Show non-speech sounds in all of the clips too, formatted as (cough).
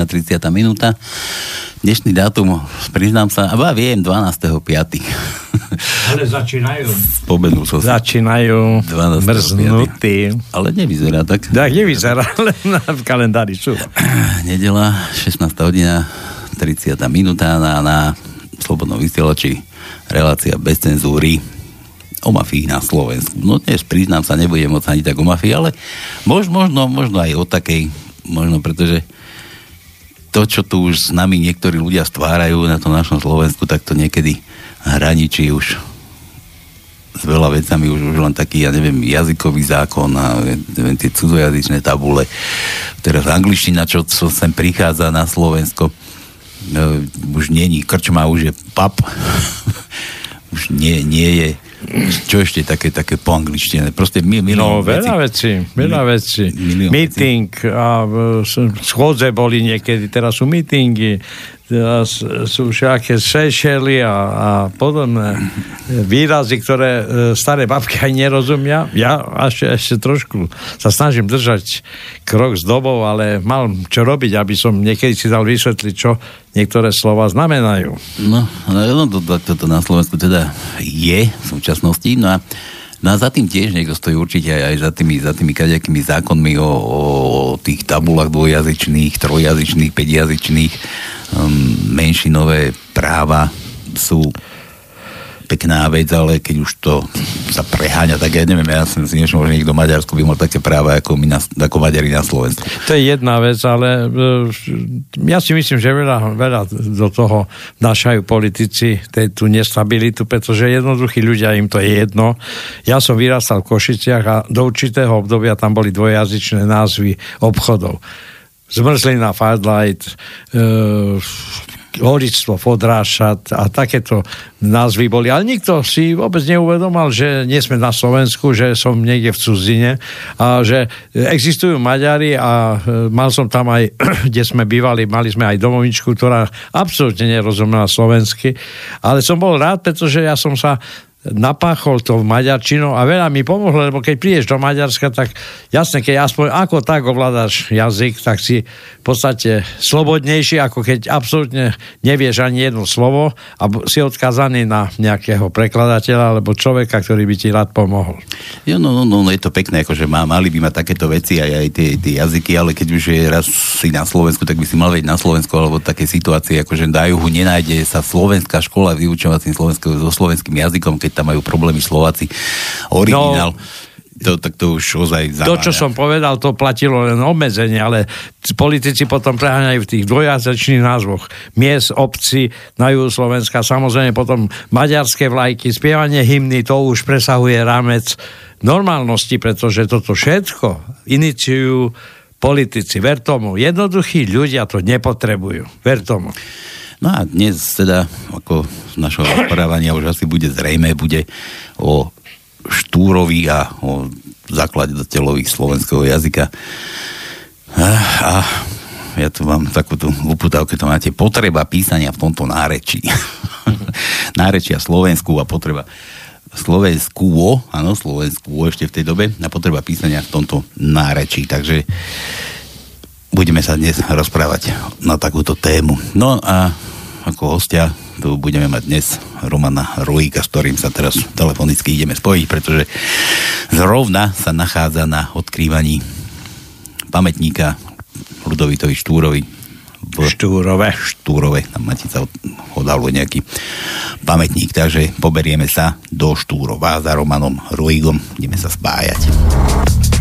hodina 30 minúta. Dnešný dátum, priznám sa, a viem, 12.5. Ale začínajú. Spomenul som sa. Začínajú mrznutí. Ale nevyzerá tak. Tak nevyzerá, ale na, v kalendári sú. Nedela, 16 hodina, 30 minúta na, na Slobodnom vysielači relácia bez cenzúry o mafii na Slovensku. No dnes priznám sa, nebudem moc ani tak o mafii, ale mož, možno, možno aj o takej, možno pretože to, čo tu už s nami niektorí ľudia stvárajú na tom našom Slovensku, tak to niekedy hraničí už s veľa vecami, už, už len taký, ja neviem, jazykový zákon a neviem, tie cudzojazyčné tabule, teraz angličtina, čo, čo sem prichádza na Slovensko, no, už není. Krčma, už je pap, (laughs) už nie, nie je čo ešte také, také po angličtine? Proste mi, milión No, veľa vecí, veľa vecí. Meeting a schôdze boli niekedy, teraz sú meetingy, sú všaké sešely a, a podobné výrazy, ktoré e, staré babky aj nerozumia. Ja ešte, ešte trošku sa snažím držať krok s dobou, ale mal čo robiť, aby som niekedy si dal vysvetliť, čo niektoré slova znamenajú. No, no to, to, to, to na Slovensku teda je v súčasnosti. No a No a za tým tiež niekto stojí určite aj, aj za tými, za tými kaďakými zákonmi o, o, o tých tabulách dvojazyčných, trojjazyčných, päťjazyčných menšinové práva sú pekná vec, ale keď už to sa preháňa, tak ja neviem, ja si myslím, že niekto Maďarsku by mal také práva ako, my na, ako Maďari na Slovensku. To je jedna vec, ale e, ja si myslím, že veľa, veľa do toho našajú politici tú nestabilitu, pretože jednoduchí ľudia im to je jedno. Ja som vyrastal v Košiciach a do určitého obdobia tam boli dvojazyčné názvy obchodov zmrzlina, Fadlight, e, holičstvo, fodrášat a takéto názvy boli. Ale nikto si vôbec neuvedomal, že nie sme na Slovensku, že som niekde v cudzine a že existujú Maďari a e, mal som tam aj, (clears throat) kde sme bývali, mali sme aj domovičku, ktorá absolútne nerozumela slovensky, ale som bol rád, pretože ja som sa napáchol to v maďarčinou a veľa mi pomohlo, lebo keď prídeš do Maďarska, tak jasne, keď aspoň ako tak ovládaš jazyk, tak si v podstate slobodnejší, ako keď absolútne nevieš ani jedno slovo a si odkazaný na nejakého prekladateľa alebo človeka, ktorý by ti rád pomohol. Jo, no, no, no, no je to pekné, akože má, mali by mať takéto veci aj, aj tie, tie jazyky, ale keď už je raz si na Slovensku, tak by si mal vedieť na Slovensku alebo také situácie, akože na juhu nenájde sa slovenská škola vyučovacím so slovenským jazykom, keď keď tam majú problémy Slováci. Originál. No, to, tak to už ozaj zaváňa. To, čo som povedal, to platilo len obmedzenie, ale politici potom preháňajú v tých dvojazyčných názvoch miest, obci na juhu Slovenska, samozrejme potom maďarské vlajky, spievanie hymny, to už presahuje rámec normálnosti, pretože toto všetko iniciujú politici. Ver tomu, jednoduchí ľudia to nepotrebujú. Ver tomu. No a dnes teda, ako z našho rozprávania už asi bude zrejme, bude o štúrovi a o zakladateľovi slovenského jazyka. A, a ja tu mám takúto uputávku, to máte potreba písania v tomto nárečí. (laughs) Nárečia Slovensku a potreba Slovensku, áno, Slovensku ešte v tej dobe a potreba písania v tomto nárečí. Takže budeme sa dnes rozprávať na takúto tému. No a ako hostia tu budeme mať dnes Romana Ruíka, s ktorým sa teraz telefonicky ideme spojiť, pretože zrovna sa nachádza na odkrývaní pamätníka Ludovitovi Štúrovi v Štúrove. Štúrove, tam Matica odhaluje nejaký pamätník, takže poberieme sa do Štúrova za Romanom Ruigom, ideme sa spájať.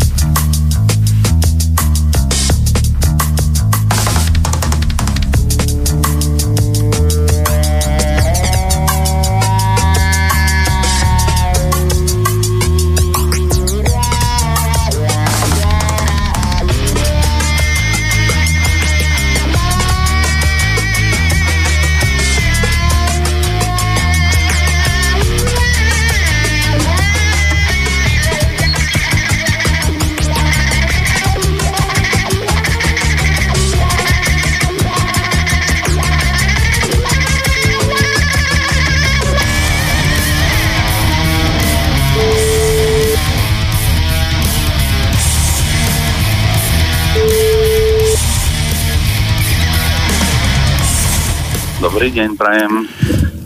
Dobrý deň, prajem.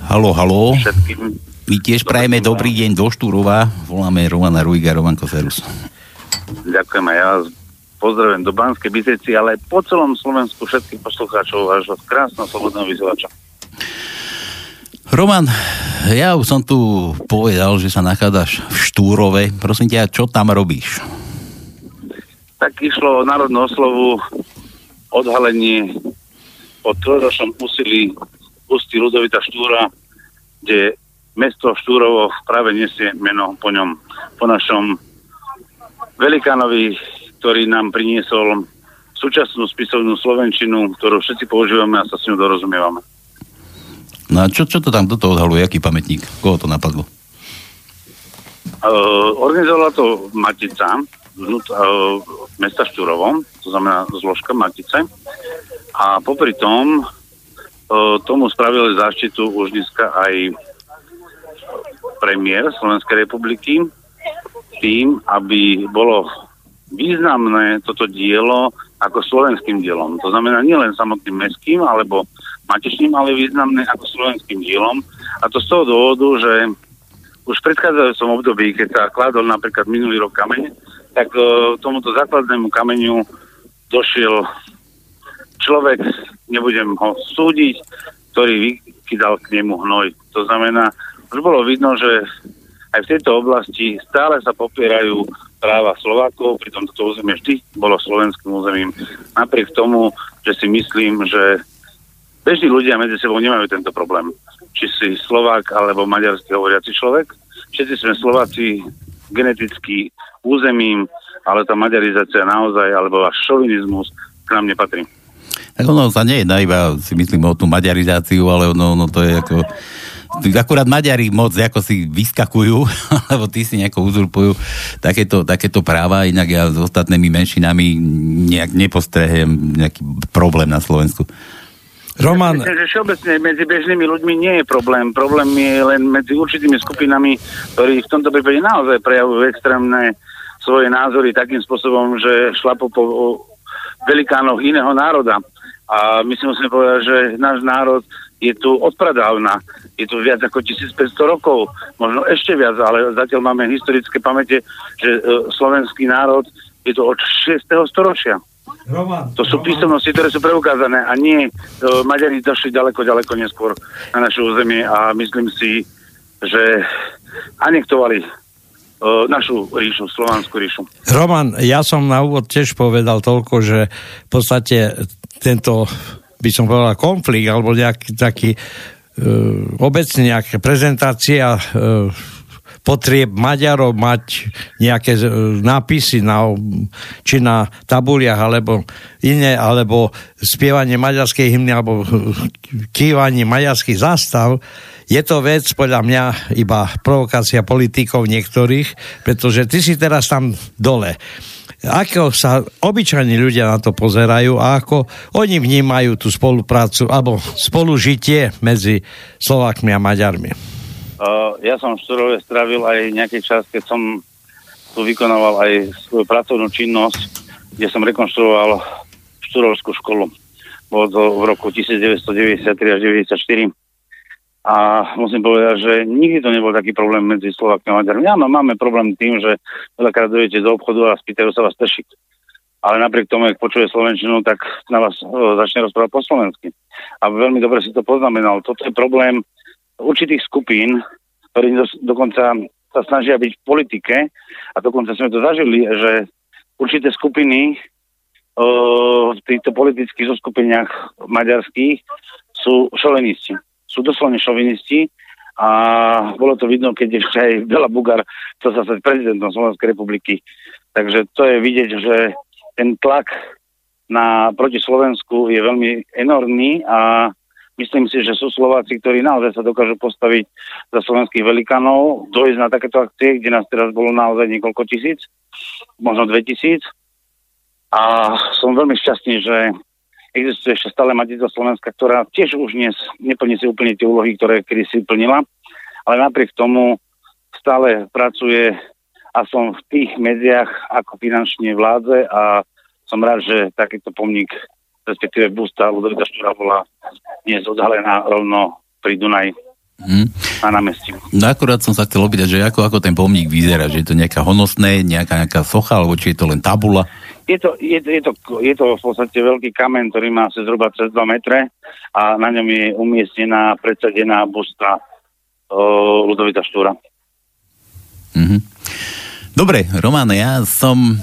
Halo, halo. Všetkým. My tiež prajeme dobrý deň do Štúrova. Voláme Romana Ruiga, Roman Koserus. Ďakujem aj ja pozdravujem do Banskej Bystrici, ale po celom Slovensku všetkých poslucháčov od krásneho slobodného vysielača. Roman, ja už som tu povedal, že sa nachádzaš v Štúrove. Prosím ťa, čo tam robíš? Tak išlo o národnú oslovu odhalenie o trojročnom úsilí ústí Ludovita Štúra, kde mesto Štúrovo práve nesie meno po ňom, po našom velikánovi, ktorý nám priniesol súčasnú spisovnú slovenčinu, ktorú všetci používame a sa s ňou dorozumievame. No a čo, čo to tam toto odhaluje? Aký pamätník? Koho to napadlo? Uh, organizovala to Matica, vnút, uh, mesta Štúrovo, to znamená zložka Matice. A popri tom tomu spravili záštitu už dneska aj premiér Slovenskej republiky tým, aby bolo významné toto dielo ako slovenským dielom. To znamená nielen samotným mestským alebo matečným, ale významné ako slovenským dielom. A to z toho dôvodu, že už v predchádzajúcom období, keď sa kladol napríklad minulý rok kameň, tak uh, tomuto základnému kameňu došiel človek, nebudem ho súdiť, ktorý vykydal k nemu hnoj. To znamená, už bolo vidno, že aj v tejto oblasti stále sa popierajú práva Slovákov, pritom toto územie vždy bolo slovenským územím. Napriek tomu, že si myslím, že bežní ľudia medzi sebou nemajú tento problém. Či si Slovák alebo maďarský hovoriaci človek. Všetci sme Slováci geneticky územím, ale tá maďarizácia naozaj, alebo až šovinizmus k nám nepatrí. Tak ono sa nejedná iba, si myslím, o tú maďarizáciu, ale ono, ono to je ako akurát Maďari moc ako si vyskakujú, (laughs) alebo tí si nejako uzurpujú takéto, takéto práva, inak ja s ostatnými menšinami nejak nepostrehem nejaký problém na Slovensku. Roman... Myslím, že všeobecne medzi bežnými ľuďmi nie je problém. Problém je len medzi určitými skupinami, ktorí v tomto prípade naozaj prejavujú extrémne svoje názory takým spôsobom, že šlapo po velikánoch iného národa. A my si musíme povedať, že náš národ je tu odpradávna. Je tu viac ako 1500 rokov, možno ešte viac, ale zatiaľ máme historické pamäte, že e, slovenský národ je to od 6. storočia. Roman, to sú Roman. písomnosti, ktoré sú preukázané a nie uh, Maďari došli ďaleko, ďaleko neskôr na naše územie a myslím si, že anektovali uh, našu ríšu, slovanskú ríšu. Roman, ja som na úvod tiež povedal toľko, že v podstate tento by som povedal konflikt alebo nejaký taký uh, obecne nejaká prezentácia uh, potrieb Maďarov mať nejaké e, nápisy na, či na tabuliach, alebo iné, alebo spievanie maďarskej hymny, alebo kývanie maďarských zástav, je to vec podľa mňa iba provokácia politikov niektorých, pretože ty si teraz tam dole ako sa obyčajní ľudia na to pozerajú a ako oni vnímajú tú spoluprácu alebo spolužitie medzi Slovákmi a Maďarmi. Uh, ja som v Štúrove strávil aj nejaký čas, keď som tu vykonával aj svoju pracovnú činnosť, kde som rekonštruoval Štúrovskú školu. Bolo to v roku 1993 až 1994. A musím povedať, že nikdy to nebol taký problém medzi Slovakmi a Maďarmi. Áno, máme problém tým, že veľakrát dojete do obchodu a spýtajú sa vás tršiť. Ale napriek tomu, ak počuje Slovenčinu, tak na vás o, začne rozprávať po slovensky. A veľmi dobre si to poznamenal. Toto je problém určitých skupín, ktorí do, dokonca sa snažia byť v politike a dokonca sme to zažili, že určité skupiny uh, v týchto politických zoskupeniach maďarských sú šovinisti. Sú doslovne šovinisti a bolo to vidno, keď ešte aj Bela Bugar to sa stať prezidentom Slovenskej republiky. Takže to je vidieť, že ten tlak na proti Slovensku je veľmi enormný a Myslím si, že sú Slováci, ktorí naozaj sa dokážu postaviť za slovenských velikánov, dojsť na takéto akcie, kde nás teraz bolo naozaj niekoľko tisíc, možno dve tisíc. A som veľmi šťastný, že existuje ešte stále Matica Slovenska, ktorá tiež už dnes neplní si úplne tie úlohy, ktoré kedy si plnila, ale napriek tomu stále pracuje a som v tých medziach ako finančne vládze a som rád, že takýto pomník respektíve busta Ludovita Štúra bola dnes odhalená rovno pri Dunaj Hmm. na námestí. No akurát som sa chcel opýtať, že ako, ako ten pomník vyzerá, že je to nejaká honosné, nejaká, nejaká socha, alebo či je to len tabula? Je to, je, je, to, je to v podstate veľký kamen, ktorý má asi zhruba cez 2 metre a na ňom je umiestnená, predsadená busta uh, Ludovita Štúra. Mm-hmm. Dobre, Roman, ja som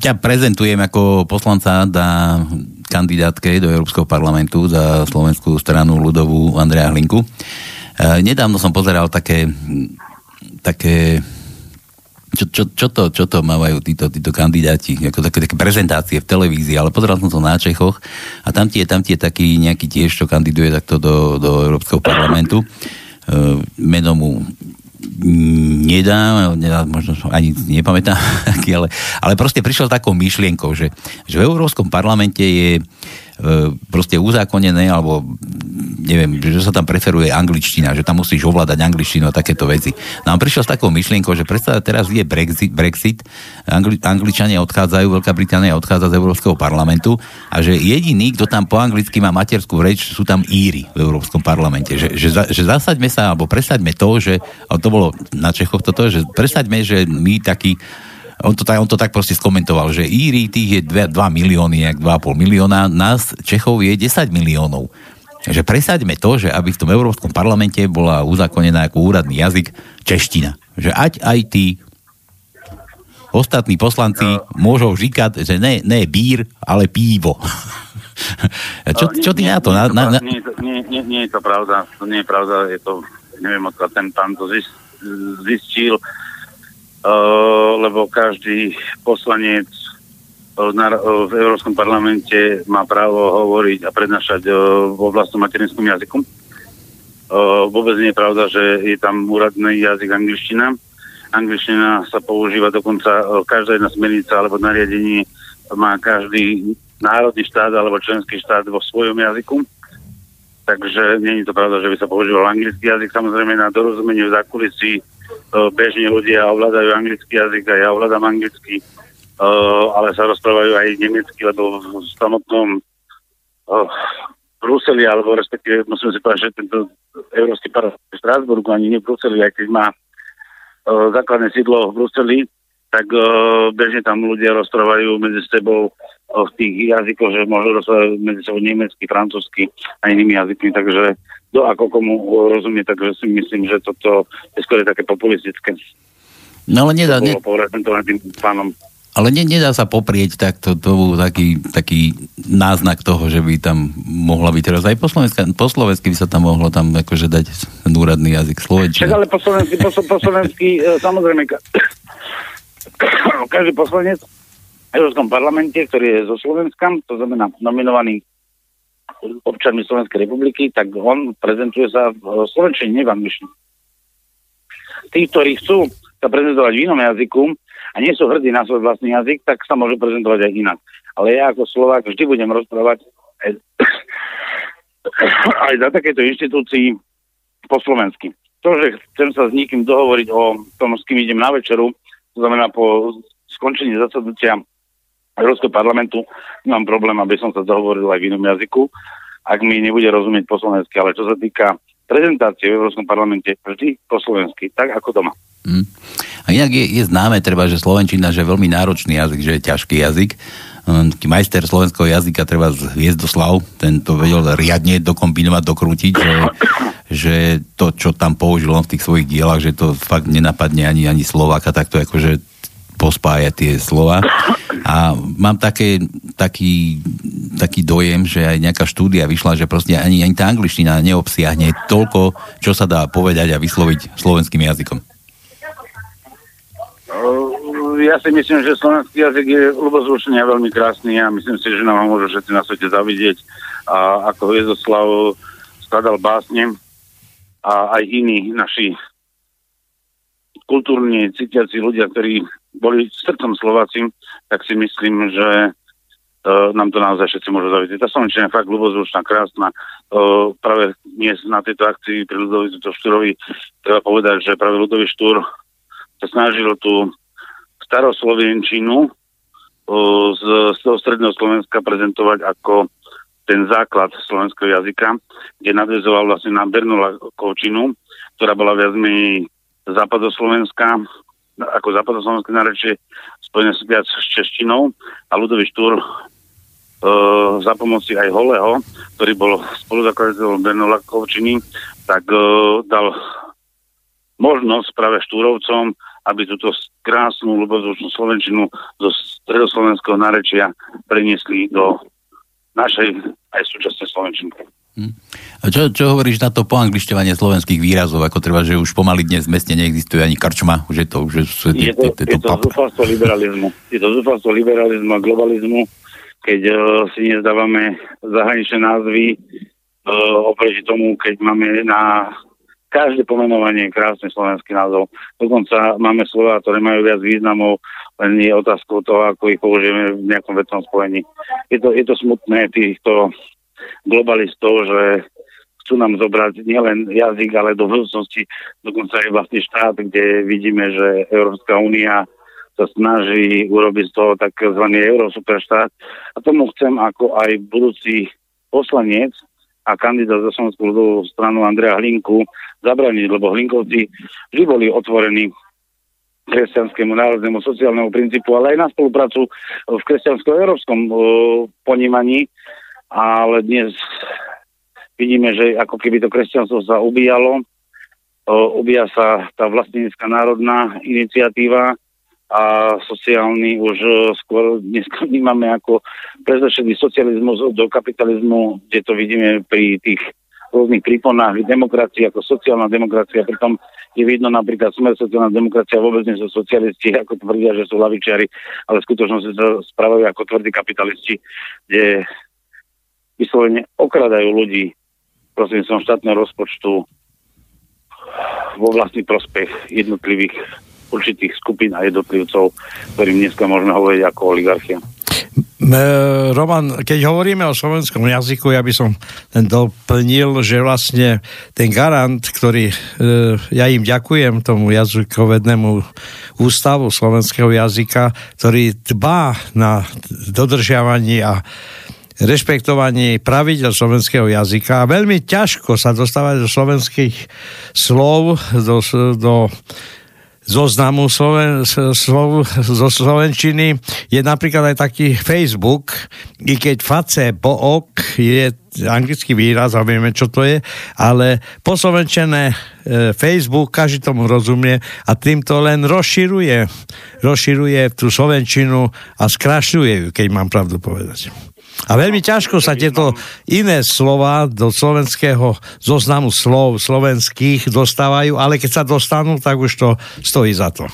ťa prezentujem ako poslanca na kandidátke do Európskeho parlamentu za slovenskú stranu ľudovú Andrea Hlinku. E, nedávno som pozeral také, také čo, čo, čo, to, čo to mávajú títo, títo kandidáti, ako také, také prezentácie v televízii, ale pozeral som to na Čechoch a tam tie, tam tie taký nejaký tiež, čo kandiduje takto do, do Európskeho parlamentu. E, meno mu nedá, nedá možno ani nepamätám, (laughs) ale, ale proste prišiel takou myšlienkou, že, že v Európskom parlamente je proste uzákonené, alebo neviem, že sa tam preferuje angličtina, že tam musíš ovládať angličtinu a takéto veci. No a prišiel s takou myšlienkou, že predsa teraz je Brexit, Brexit Angli, Angličania odchádzajú, Veľká Británia odchádza z Európskeho parlamentu a že jediný, kto tam po anglicky má materskú reč, sú tam Íry v Európskom parlamente. Že, že, že zasaďme sa, alebo presaďme to, že, a to bolo na Čechoch toto, že presaďme, že my takí on to, tak, on to tak proste skomentoval, že Íri tých je 2, 2 milióny, 2,5 milióna, nás Čechov je 10 miliónov. Že presaďme to, že aby v tom Európskom parlamente bola uzakonená ako úradný jazyk čeština. Že ať aj tí ostatní poslanci no. môžu říkať, že ne, ne bír, ale pivo. (laughs) čo, čo ty nie, na to? Na, na, Nie, nie, nie, nie je to pravda. To nie je pravda. Je to, neviem, odkiaľ ten pán to zistil. Eh, lebo každý poslanec eh, v Európskom parlamente má právo hovoriť a prednášať eh, vo vlastnom materinskom jazyku. Vôbec nie je pravda, že je tam úradný jazyk angličtina. Angličtina sa používa dokonca každá jedna smernica alebo nariadení má každý národný štát alebo členský štát vo svojom jazyku. Takže nie je to pravda, že by sa používal anglický jazyk. Samozrejme na dorozumenie v zákulisí bežne ľudia ovládajú anglický jazyk a ja ovládam anglicky, ale sa rozprávajú aj nemecky, lebo v samotnom Bruseli, alebo respektíve musím si povedať, že tento Európsky parlament v Strasburgu, ani nie v Bruseli, aj keď má základné sídlo v Bruseli, tak bežne tam ľudia rozprávajú medzi sebou v tých jazykoch, že môžu rozprávať medzi sebou nemecky, francúzsky a inými jazykmi, takže kto ako komu rozumie, takže si myslím, že toto je skôr také populistické. No ale nedá... Ne... tým pánom. Ale ne, nedá sa poprieť takto, to taký, taký náznak toho, že by tam mohla byť teraz aj po, slovensky, po slovensky by sa tam mohlo tam akože dať ten úradný jazyk slovenčina. Však ale po slovensky, po, po slovensky e, samozrejme (coughs) každý poslanec v Európskom parlamente, ktorý je zo Slovenska, to znamená nominovaný občanmi Slovenskej republiky, tak on prezentuje sa v slovenčine, nie v angličtine. Tí, ktorí chcú sa prezentovať v inom jazyku a nie sú hrdí na svoj vlastný jazyk, tak sa môžu prezentovať aj inak. Ale ja ako Slovák vždy budem rozprávať aj, (coughs) aj za takéto inštitúcii po slovensky. To, že chcem sa s niekým dohovoriť o tom, s kým idem na večeru, to znamená po skončení zasadnutia Európskeho parlamentu nemám problém, aby som sa dohovoril aj v inom jazyku, ak mi nebude rozumieť po slovensky. Ale čo sa týka prezentácie v Európskom parlamente, vždy po slovensky, tak ako doma. Mm. A inak je, je známe treba, že Slovenčina, že je veľmi náročný jazyk, že je ťažký jazyk. Hm, majster slovenského jazyka treba z Hviezdoslav, ten to vedel riadne dokombinovať, dokrútiť, že, že to, čo tam použil on v tých svojich dielach, že to fakt nenapadne ani, ani Slováka, tak to akože pospájať tie slova. A mám také, taký, taký dojem, že aj nejaká štúdia vyšla, že proste ani, ani tá angličtina neobsiahne toľko, čo sa dá povedať a vysloviť slovenským jazykom. Ja si myslím, že slovenský jazyk je ľubozvučný a veľmi krásny a myslím si, že nám ho môžu všetci na svete zavidieť. A ako Hviezoslav skladal básne a aj iní naši kultúrne cítiaci ľudia, ktorí boli srdcom Slováci, tak si myslím, že uh, nám to naozaj všetci môžu zavidieť. Tá Slovenčina je fakt ľubozvučná, krásna. Uh, práve dnes na tejto akcii pri Ludovi Štúrovi treba povedať, že práve Ludový Štúr sa snažil tú staroslovenčinu z, z toho stredného Slovenska prezentovať ako ten základ slovenského jazyka, kde nadvezoval vlastne na Bernula Kovčinu, ktorá bola viac menej západoslovenská, ako západoslovenské nárečie, spojené viac s češtinou a ľudový štúr e, za pomoci aj Holeho, ktorý bol spoluzakladateľom Bernula Kovčiny, tak e, dal možnosť práve štúrovcom, aby túto krásnu ľubozvučnú slovenčinu zo stredoslovenského nárečia preniesli do našej aj súčasnej Slovenčiny. Hm. A čo, čo hovoríš na to poanglišťovanie slovenských výrazov, ako treba, že už pomaly dnes v meste neexistuje ani karčma, už je to už je, je to, je to, je to zúfalstvo liberalizmu. Je to zúfalstvo liberalizmu a globalizmu, keď uh, si nezdávame zahraničné názvy uh, oproti tomu, keď máme na každé pomenovanie krásny slovenský názov. Dokonca máme slova, ktoré majú viac významov, len je otázkou toho, ako ich použijeme v nejakom vetnom spojení. Je to, je to smutné týchto globalistov, že chcú nám zobrať nielen jazyk, ale do budúcnosti dokonca aj vlastný štát, kde vidíme, že Európska únia sa snaží urobiť z toho tzv. eurosuperštát. A tomu chcem ako aj budúci poslanec a kandidát za Slovenskú ľudovú stranu Andrea Hlinku zabraniť, lebo Hlinkovci vždy boli otvorení kresťanskému národnému sociálnemu princípu, ale aj na spoluprácu v kresťansko-európskom uh, ponímaní. Ale dnes vidíme, že ako keby to kresťanstvo sa ubíjalo, ubíja sa tá vlastnícka národná iniciatíva a sociálny už uh, skôr dnes (laughs) vnímame ako prezrešený socializmus do kapitalizmu, kde to vidíme pri tých rôznych príponách demokracie ako sociálna demokracia, pritom je vidno napríklad smer sociálna demokracia vôbec nie sú socialisti, (laughs) ako tvrdia, že sú lavičiari, ale v skutočnosti sa správajú ako tvrdí kapitalisti, kde vyslovene okradajú ľudí prosím som štátneho rozpočtu vo vlastný prospech jednotlivých určitých skupín a jednotlivcov, ktorým dneska môžeme hovoriť ako oligarchia. Roman, keď hovoríme o slovenskom jazyku, ja by som len doplnil, že vlastne ten garant, ktorý e, ja im ďakujem tomu jazykovednému ústavu slovenského jazyka, ktorý dbá na dodržiavanie a rešpektovanie pravidel slovenského jazyka a veľmi ťažko sa dostávať do slovenských slov, do, do zoznamu Sloven, slov, zo Slovenčiny je napríklad aj taký Facebook, i keď face po ok je anglický výraz a vieme, čo to je, ale poslovenčené e, Facebook, každý tomu rozumie a týmto len rozširuje, rozširuje tú Slovenčinu a skrašľuje ju, keď mám pravdu povedať. A veľmi ťažko sa tieto iné slova do slovenského zoznamu slov slovenských dostávajú, ale keď sa dostanú, tak už to stojí za to.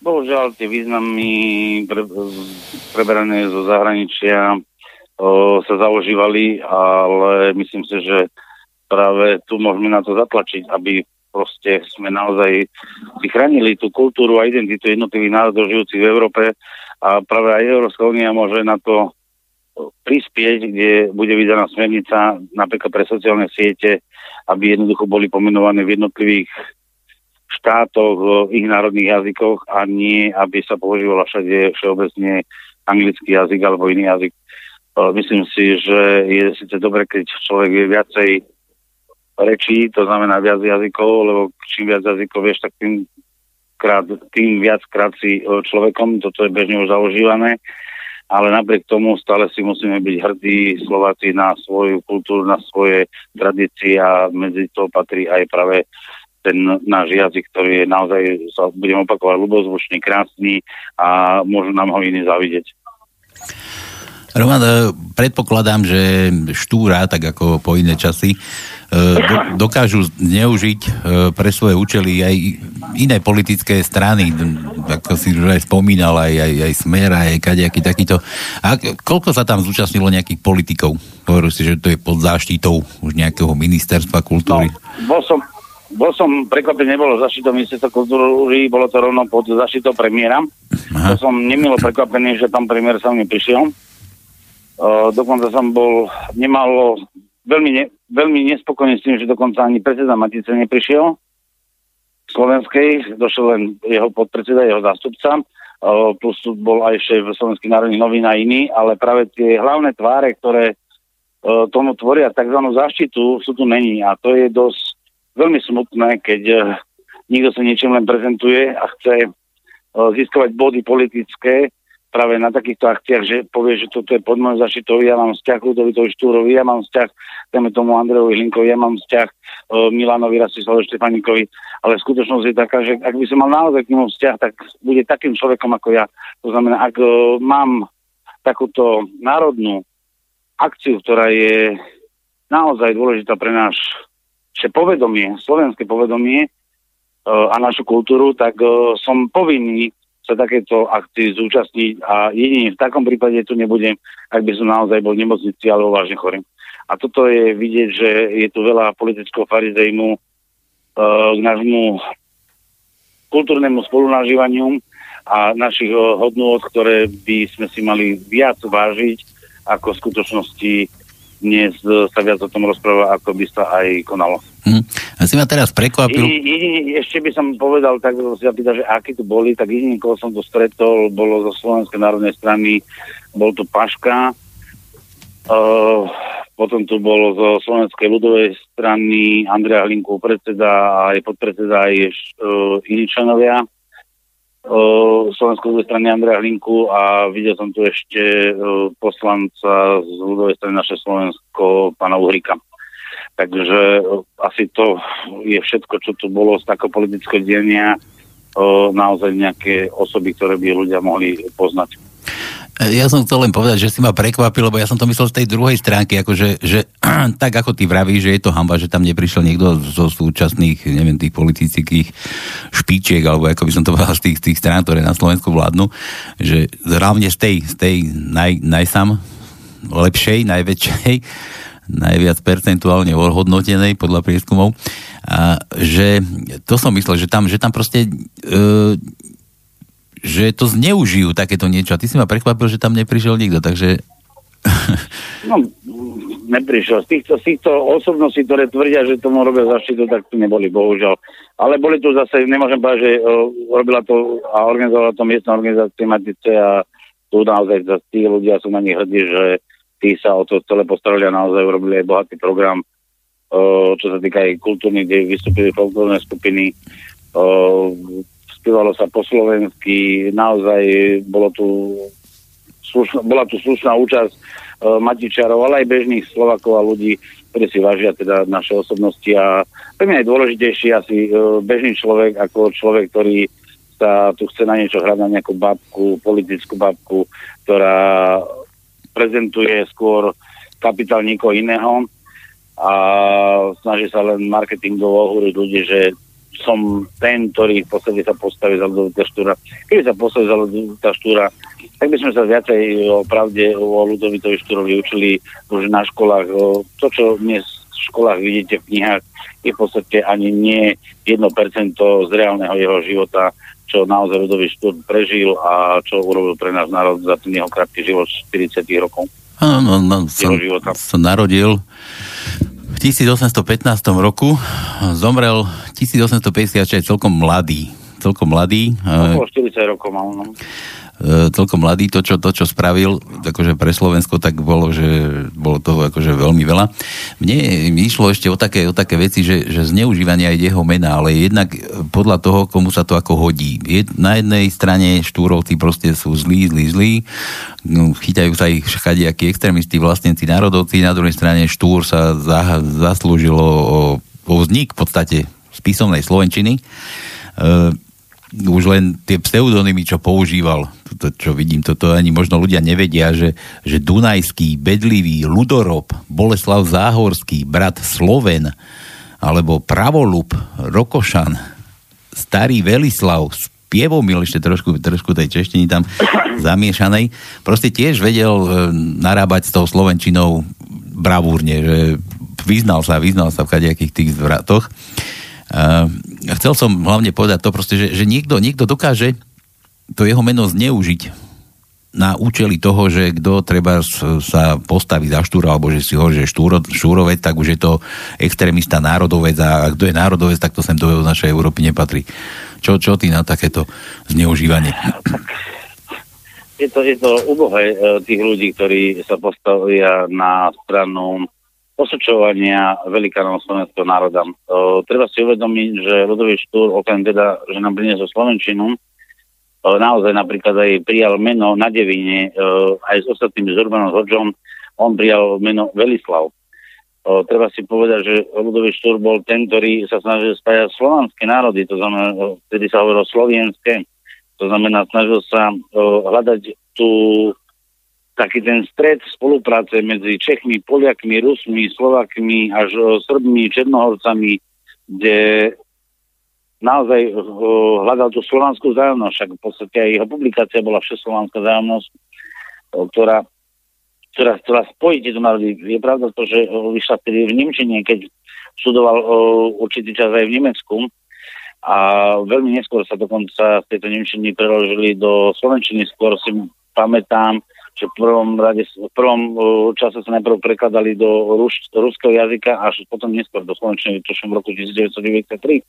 Bohužiaľ, tie významy pre, preberané zo zahraničia o, sa zaužívali, ale myslím si, že práve tu môžeme na to zatlačiť, aby proste sme naozaj si chránili tú kultúru a identitu jednotlivých národov žijúcich v Európe a práve aj Európska únia môže na to prispieť, kde bude vydaná smernica napríklad pre sociálne siete, aby jednoducho boli pomenované v jednotlivých štátoch, v ich národných jazykoch a nie, aby sa používala všade všeobecne anglický jazyk alebo iný jazyk. Myslím si, že je síce dobre, keď človek vie viacej rečí, to znamená viac jazykov, lebo čím viac jazykov vieš, tak tým, krát, tým viac krát si človekom, toto je bežne už zaužívané ale napriek tomu stále si musíme byť hrdí Slováci na svoju kultúru, na svoje tradície a medzi to patrí aj práve ten náš jazyk, ktorý je naozaj, sa budem opakovať, ľubozvučný, krásny a môžu nám ho iní zavidieť. Roman, e, predpokladám, že štúra, tak ako po iné časy, e, dokážu zneužiť e, pre svoje účely aj iné politické strany, ako si už aj spomínal, aj, aj, aj Smer, aj kadejaký takýto. A koľko sa tam zúčastnilo nejakých politikov? Hovoril si, že to je pod záštitou už nejakého ministerstva kultúry. No, bol som, bol som prekvapený, nebolo zaštitou ministerstva kultúry, bolo to rovno pod zaštitou premiéra. Aha. Bol som nemilo prekvapený, že tam premiér sa mne prišiel Uh, dokonca som bol, nemalo, veľmi, ne, veľmi nespokojný s tým, že dokonca ani predseda Matice neprišiel slovenskej, došiel len jeho podpredseda, jeho zástupca. Plus bol aj v Slovenských národných novín a iný, ale práve tie hlavné tváre, ktoré tomu tvoria tzv. zaštitu, sú tu není. A to je dosť veľmi smutné, keď niekto sa niečím len prezentuje a chce získavať body politické práve na takýchto akciách, že povie, že toto je pod môjou zaštitou, ja mám vzťah Ludovitovi Štúrovi, ja mám vzťah téme tomu Andrejovi Hlinkovi, ja mám vzťah uh, Milanovi Rastislavovi Štefanikovi, ale skutočnosť je taká, že ak by som mal naozaj k nemu vzťah, tak bude takým človekom ako ja. To znamená, ak uh, mám takúto národnú akciu, ktorá je naozaj dôležitá pre náš povedomie, slovenské povedomie uh, a našu kultúru, tak uh, som povinný sa takéto akcii zúčastniť a jedine v takom prípade tu nebudem, ak by som naozaj bol v nemocnici alebo vážne chorý. A toto je vidieť, že je tu veľa politického farizejmu uh, k nášmu kultúrnemu spolunažívaniu a našich hodnôt, ktoré by sme si mali viac vážiť, ako v skutočnosti dnes sa viac o tom rozpráva, ako by sa aj konalo. Hm. A si ma teraz prekvapil. Jediný, ešte by som povedal, tak si zapýtal, že akí tu boli, tak jediný, koho som tu stretol, bolo zo Slovenskej národnej strany, bol tu Paška, uh, potom tu bolo zo Slovenskej ľudovej strany Andrea Hlinku, predseda a aj podpredseda aj uh, iní členovia Slovenskej ľudovej strany Andrea Hlinku a videl som tu ešte poslanca z ľudovej strany naše Slovensko, pána Uhrika. Takže asi to je všetko, čo tu bolo z takého politického dienia, eh, naozaj nejaké osoby, ktoré by ľudia mohli poznať. Ja som chcel len povedať, že si ma prekvapil, lebo ja som to myslel z tej druhej stránky, akože, že (clears throat) tak ako ty vravíš, že je to hamba, že tam neprišiel niekto zo súčasných, neviem, tých politických špičiek, alebo ako by som to povedal, z tých, tých strán, ktoré na Slovensku vládnu, že hlavne z tej, z tej naj, najsam lepšej, najväčšej, (laughs) najviac percentuálne hodnotenej podľa prieskumov. A že to som myslel, že tam, že tam proste e, že to zneužijú takéto niečo. A ty si ma prekvapil, že tam neprišiel nikto, takže... No, neprišiel. Z týchto, z týchto osobností, ktoré tvrdia, že tomu robia zaštitu, tak tu neboli, bohužiaľ. Ale boli tu zase, nemôžem povedať, že uh, robila to a organizovala to miestna organizácia Matice a tu naozaj tí ľudia sú na nich hrdí, že tí sa o to celé postarali a naozaj urobili aj bohatý program, uh, čo sa týka aj kultúrnych, kde vystúpili folklórne skupiny. Uh, spievalo sa po slovensky, naozaj bolo tu slušná, bola tu slušná účasť uh, Matičarov, ale aj bežných Slovakov a ľudí, ktorí si vážia teda naše osobnosti a pre mňa je dôležitejší asi uh, bežný človek ako človek, ktorý sa tu chce na niečo hrať, na nejakú babku, politickú babku, ktorá prezentuje skôr kapitál niekoho iného a snaží sa len marketingovo ohúriť ľudí, že som ten, ktorý v podstate sa postaví za Ludovita Štúra. Keby sa postaví za Ludovita Štúra, tak by sme sa viacej o pravde o Ludovitovi Štúrovi učili už na školách. To, čo dnes v školách vidíte v knihách, je v podstate ani nie 1% z reálneho jeho života čo naozaj Rudový Štúr prežil a čo urobil pre náš národ za ten jeho krátky život 40 rokov. Áno, no, som, som narodil v 1815 roku, zomrel 1856, celkom mladý. Celkom mladý. Okolo 40 rokov mal, no. Celkom mladý, to čo, to, čo spravil akože pre Slovensko, tak bolo, že bolo toho akože veľmi veľa. Mne išlo ešte o také, o také veci, že, že zneužívanie aj jeho mena, ale jednak podľa toho, komu sa to ako hodí. Je, na jednej strane štúrovci proste sú zlí, zlí, zlí, no, chytajú sa ich všakadiakí extrémisti, vlastníci, národovci, na druhej strane štúr sa za, zaslúžilo o, o vznik v podstate z písomnej Slovenčiny. E, už len tie pseudonymy, čo používal, to, čo vidím, toto ani možno ľudia nevedia, že, že Dunajský, Bedlivý, Ludorob, Boleslav Záhorský, brat Sloven, alebo Pravolub, Rokošan, Starý Velislav, Pievomil, ešte trošku, trošku tej češtiny tam zamiešanej, proste tiež vedel e, narábať s tou Slovenčinou bravúrne, že vyznal sa, vyznal sa v kadejakých tých zvratoch. Uh, chcel som hlavne povedať to proste, že, že niekto, niekto dokáže to jeho meno zneužiť na účely toho, že kto treba sa postaví za štúra, alebo že si ho, že štúro, šúrovec, tak už je to extrémista národovec a kto je národovec, tak to sem do našej Európy nepatrí. Čo, čo ty na takéto zneužívanie? Je to, je to ubohé tých ľudí, ktorí sa postavia na stranu osočovania velikánov slovenského národa. E, treba si uvedomiť, že Ludový Štúr, okrem teda, že nám priniesol Slovenčinu, e, naozaj napríklad aj prijal meno na Devine, e, aj s ostatnými s Urbanom Hodžom, on prijal meno Velislav. E, treba si povedať, že Ludový Štúr bol ten, ktorý sa snažil spájať slovanské národy, to znamená, e, vtedy sa hovorilo slovenské, to znamená, snažil sa e, hľadať tú taký ten stred spolupráce medzi Čechmi, Poliakmi, Rusmi, Slovakmi až Srbmi, Černohorcami, kde naozaj hľadal tú slovanskú vzájomnosť, však v podstate aj jeho publikácia bola všeslovanská vzájomnosť, ktorá, ktorá chcela spojiť tieto národy. Je pravda to, že vyšla vtedy v Nemčine, keď študoval určitý čas aj v Nemecku, a veľmi neskôr sa dokonca z tejto Nemčiny preložili do Slovenčiny, skôr si pamätám, že v prvom, rade, v prvom uh, čase sa najprv prekladali do rus, ruského jazyka až potom neskôr do slovenčiny v roku 1993,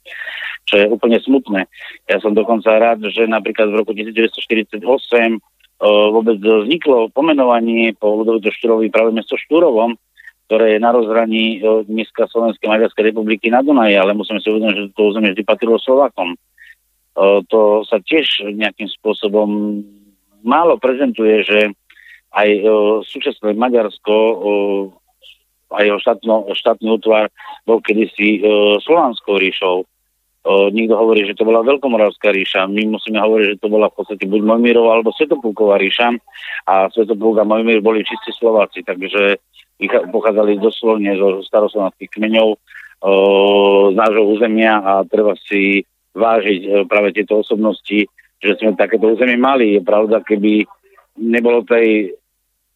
čo je úplne smutné. Ja som dokonca rád, že napríklad v roku 1948 uh, vôbec vzniklo pomenovanie po Ludovitu Štúrovi práve mesto Štúrovom, ktoré je na rozhraní uh, dneska Slovenskej Maďarskej republiky na Dunaji, ale musíme si uvedomiť, že to územie vždy patrilo Slovakom. Uh, to sa tiež nejakým spôsobom málo prezentuje, že aj e, súčasné Maďarsko, e, aj jeho štátno, štátny útvar bol kedysi e, Slovanskou ríšou. E, niekto hovorí, že to bola Veľkomoravská ríša. My musíme hovoriť, že to bola v podstate buď Mojmírova alebo Svetopulková ríša a Svetopulk a Mojmír boli čistí Slováci, takže pochádzali doslovne zo staroslovanských kmeňov e, z nášho územia a treba si vážiť e, práve tieto osobnosti, že sme takéto územie mali. Je pravda, keby nebolo tej,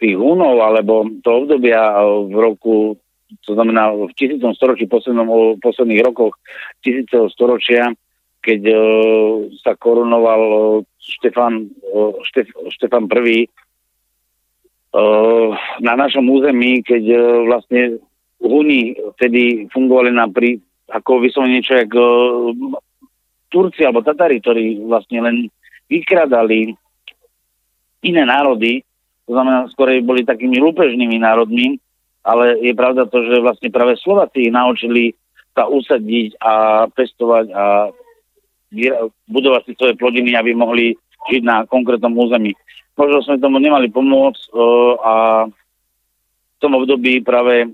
tých húnov alebo to obdobia v roku, to znamená v tisícom storočí, poslednom, posledných rokoch tisíceho storočia, keď uh, sa korunoval uh, Štefan, uh, Štef, Štefan I uh, na našom území, keď uh, vlastne Huni vtedy fungovali na pri, ako vyslovene niečo jak uh, Turci alebo Tatári, ktorí vlastne len vykradali iné národy, to znamená, skorej boli takými lúpežnými národmi, ale je pravda to, že vlastne práve Slováci naučili sa usadiť a pestovať a budovať si svoje plodiny, aby mohli žiť na konkrétnom území. Možno sme tomu nemali pomôcť uh, a v tom období práve,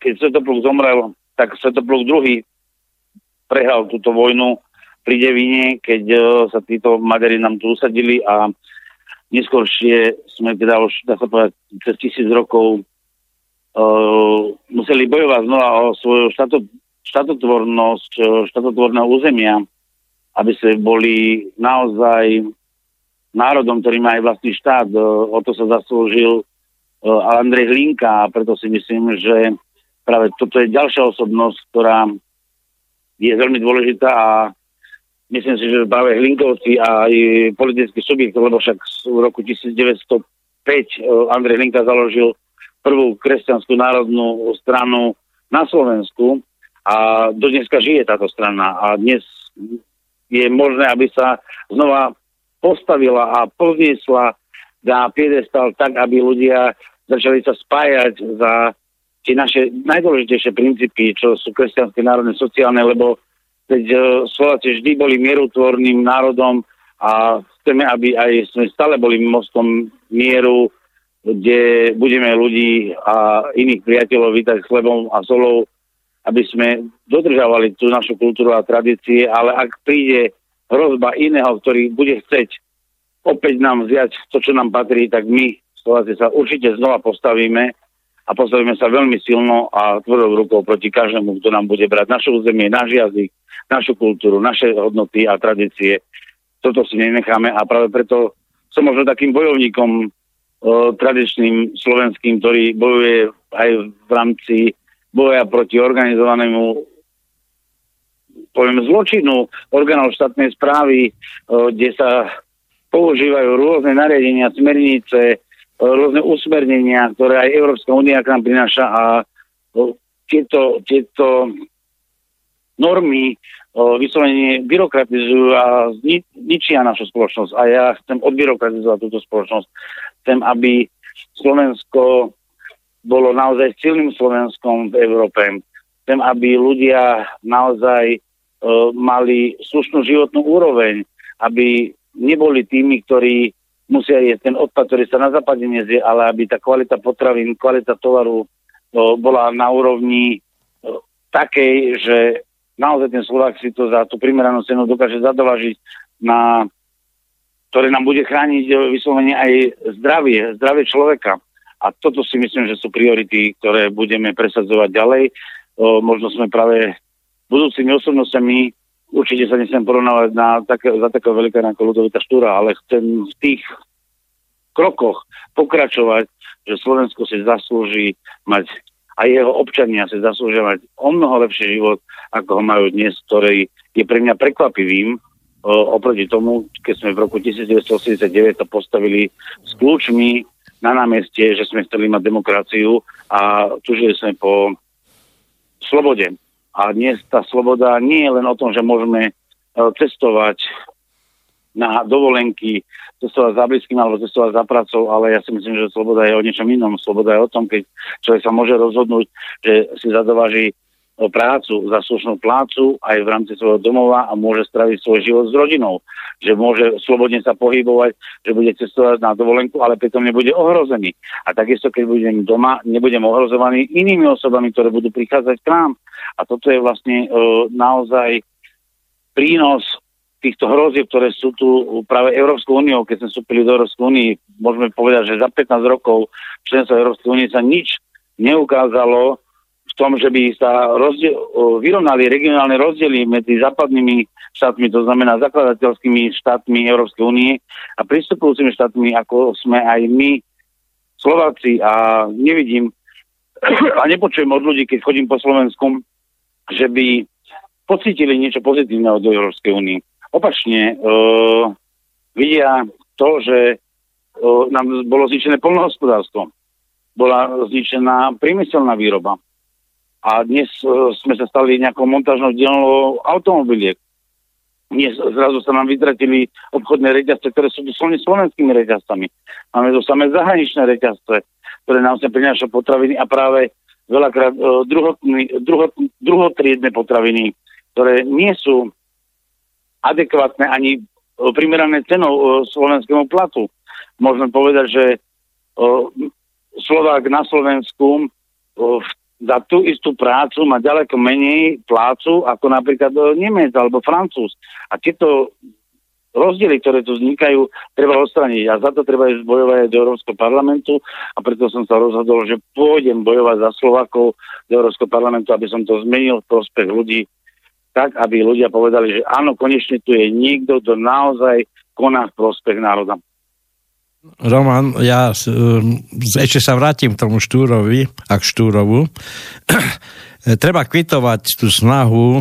keď Svetopluk zomrel, tak Svetopluk II prehral túto vojnu pri Devine, keď uh, sa títo Maďari nám tu usadili a neskôršie sme teda už, dá sa povedať, cez tisíc rokov uh, museli bojovať znova o svoju štato, štatotvornosť, štatotvorného územia, aby sme boli naozaj národom, ktorý má aj vlastný štát. Uh, o to sa zaslúžil uh, Andrej Hlinka a preto si myslím, že práve toto je ďalšia osobnosť, ktorá je veľmi dôležitá a myslím si, že práve Hlinkovci a aj politický subjekt, lebo však v roku 1905 eh, Andrej Hlinka založil prvú kresťanskú národnú stranu na Slovensku a do dneska žije táto strana. A dnes je možné, aby sa znova postavila a povniesla na piedestal tak, aby ľudia začali sa spájať za tie naše najdôležitejšie princípy, čo sú kresťanské národné sociálne, lebo Veď e, Slováci vždy boli mierutvorným národom a chceme, aby aj sme stále boli mostom mieru, kde budeme ľudí a iných priateľov vítať s chlebom a solou, aby sme dodržavali tú našu kultúru a tradície, ale ak príde hrozba iného, ktorý bude chceť opäť nám vziať to, čo nám patrí, tak my, Slováci, sa určite znova postavíme a postavíme sa veľmi silno a tvrdou rukou proti každému, kto nám bude brať naše územie, náš jazyk, našu kultúru, naše hodnoty a tradície. Toto si nenecháme a práve preto som možno takým bojovníkom e, tradičným slovenským, ktorý bojuje aj v rámci boja proti organizovanému poviem zločinu orgánov štátnej správy, e, kde sa používajú rôzne nariadenia, smernice, rôzne usmernenia, ktoré aj Európska únia k nám prináša a e, tieto, tieto normy vyslovene byrokratizujú a ničia našu spoločnosť. A ja chcem odbyrokratizovať túto spoločnosť. Chcem, aby Slovensko bolo naozaj silným Slovenskom v Európe. Chcem, aby ľudia naozaj uh, mali slušnú životnú úroveň, aby neboli tými, ktorí musia jesť ten odpad, ktorý sa na západe nezie, ale aby tá kvalita potravín, kvalita tovaru uh, bola na úrovni uh, takej, že naozaj ten Slovák si to za tú primeranú cenu dokáže zadovažiť na ktoré nám bude chrániť e, vyslovene aj zdravie, zdravie človeka. A toto si myslím, že sú priority, ktoré budeme presadzovať ďalej. O, možno sme práve budúcimi osobnosťami, určite sa nesem porovnávať na také, za takého veľká ako Ludovita Štúra, ale chcem v tých krokoch pokračovať, že Slovensko si zaslúži mať a jeho občania si zaslúžia mať o mnoho lepší život, ako ho majú dnes, ktorý je pre mňa prekvapivým, oproti tomu, keď sme v roku 1989 to postavili s kľúčmi na námestie, že sme chceli mať demokraciu a tužili sme po slobode. A dnes tá sloboda nie je len o tom, že môžeme e, cestovať na dovolenky, cestovať za blízkym alebo cestovať za pracou, ale ja si myslím, že sloboda je o niečom inom. Sloboda je o tom, keď človek sa môže rozhodnúť, že si zadováži prácu, za slušnú plácu aj v rámci svojho domova a môže straviť svoj život s rodinou. Že môže slobodne sa pohybovať, že bude cestovať na dovolenku, ale pritom nebude ohrozený. A takisto, keď budem doma, nebudem ohrozovaný inými osobami, ktoré budú prichádzať k nám. A toto je vlastne e, naozaj prínos týchto hrozieb, ktoré sú tu práve Európskou úniou, keď sme vstúpili do Európskej únie, môžeme povedať, že za 15 rokov členstva Európskej únie sa nič neukázalo, v tom, že by sa rozdiel, vyrovnali regionálne rozdiely medzi západnými štátmi, to znamená zakladateľskými štátmi Európskej únie a pristupujúcimi štátmi, ako sme aj my, Slováci. A nevidím (clears throat) a nepočujem od ľudí, keď chodím po Slovensku, že by pocítili niečo pozitívne od Európskej únie. Opačne uh, vidia to, že uh, nám bolo zničené polnohospodárstvo, bola zničená priemyselná výroba, a dnes uh, sme sa stali nejakou montážnou dielnou automobiliek. Dnes zrazu sa nám vytratili obchodné reťazce, ktoré sú doslovne slovenskými reťazcami. Máme tu samé zahraničné reťazce, ktoré nám sa prinášajú potraviny a práve veľakrát uh, druhotný, druhot, druhotriedne potraviny, ktoré nie sú adekvátne ani uh, primerané cenou slovenskému platu. Môžeme povedať, že Slovák na Slovensku v za tú istú prácu má ďaleko menej plácu ako napríklad e, Nemec alebo Francúz. A tieto rozdiely, ktoré tu vznikajú, treba odstraniť. A za to treba ísť bojovať aj do Európskeho parlamentu a preto som sa rozhodol, že pôjdem bojovať za Slovakov do Európskeho parlamentu, aby som to zmenil v prospech ľudí, tak, aby ľudia povedali, že áno, konečne tu je niekto, kto naozaj koná v prospech národa. Roman, ja um, ešte sa vrátim k tomu Štúrovi a k Štúrovu. (clears throat) Treba kvitovať tú snahu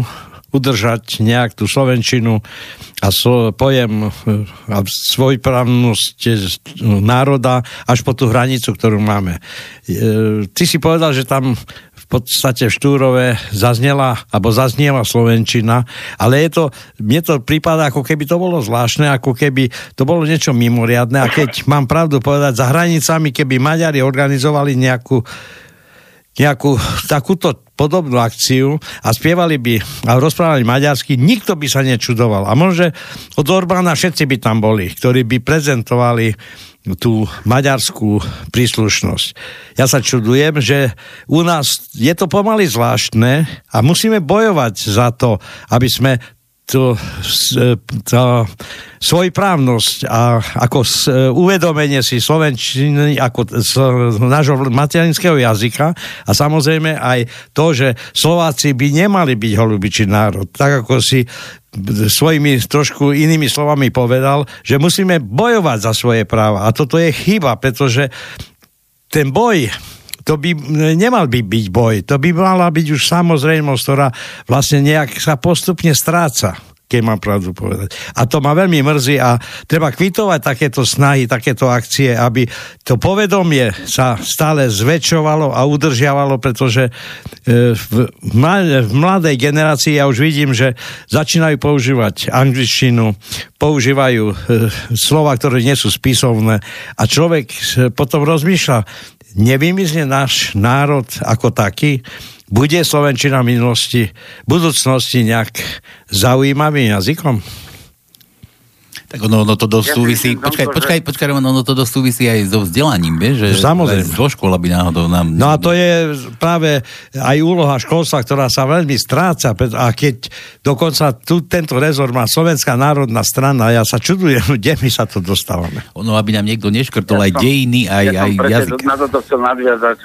udržať nejak tú slovenčinu a so, pojem uh, a svojprávnosť národa až po tú hranicu, ktorú máme. Uh, ty si povedal, že tam podstate v Štúrove zaznela, alebo zazniela Slovenčina, ale je to, mne to prípada, ako keby to bolo zvláštne, ako keby to bolo niečo mimoriadne a keď mám pravdu povedať, za hranicami, keby Maďari organizovali nejakú nejakú takúto podobnú akciu a spievali by a rozprávali maďarsky, nikto by sa nečudoval. A možno, od Orbána všetci by tam boli, ktorí by prezentovali tú maďarskú príslušnosť. Ja sa čudujem, že u nás je to pomaly zvláštne a musíme bojovať za to, aby sme to, to svojprávnosť a ako uvedomenie si slovenčiny ako z nášho materinského jazyka a samozrejme aj to, že Slováci by nemali byť holubičí národ. Tak ako si svojimi trošku inými slovami povedal, že musíme bojovať za svoje práva. A toto je chyba, pretože ten boj to by nemal by byť boj, to by mala byť už samozrejmosť, ktorá vlastne nejak sa postupne stráca keď mám pravdu povedať. A to ma veľmi mrzí a treba kvitovať takéto snahy, takéto akcie, aby to povedomie sa stále zväčšovalo a udržiavalo, pretože e, v mladej generácii ja už vidím, že začínajú používať angličtinu, používajú e, slova, ktoré nie sú spisovné a človek potom rozmýšľa, nevymizne náš národ ako taký, bude Slovenčina v minulosti, v budúcnosti nejak zaujímavým jazykom? Tak ono, ono to dosť ja súvisí, počkaj, to, počkaj, počkaj, ono, ono to dosť súvisí aj so vzdelaním, vieš, že Samozrejme. zo škola by náhodou nám... No a to je práve aj úloha školstva, ktorá sa veľmi stráca a keď dokonca tu tento rezort má Slovenská národná strana, ja sa čudujem, (laughs) kde my sa to dostávame. Ono, aby nám niekto neškrtol ja aj som, dejiny, aj, ja aj jazyk. Na toto chcel nadviazať,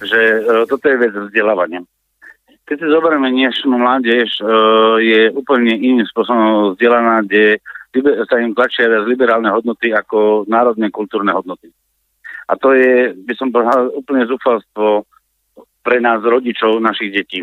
že uh, toto je vec vzdelávania. Keď si zoberieme dnešnú mládež, uh, je úplne iným spôsobom vzdelaná, kde sa im tlačia viac liberálne hodnoty ako národné kultúrne hodnoty. A to je, by som povedal, úplne zúfalstvo pre nás, rodičov našich detí.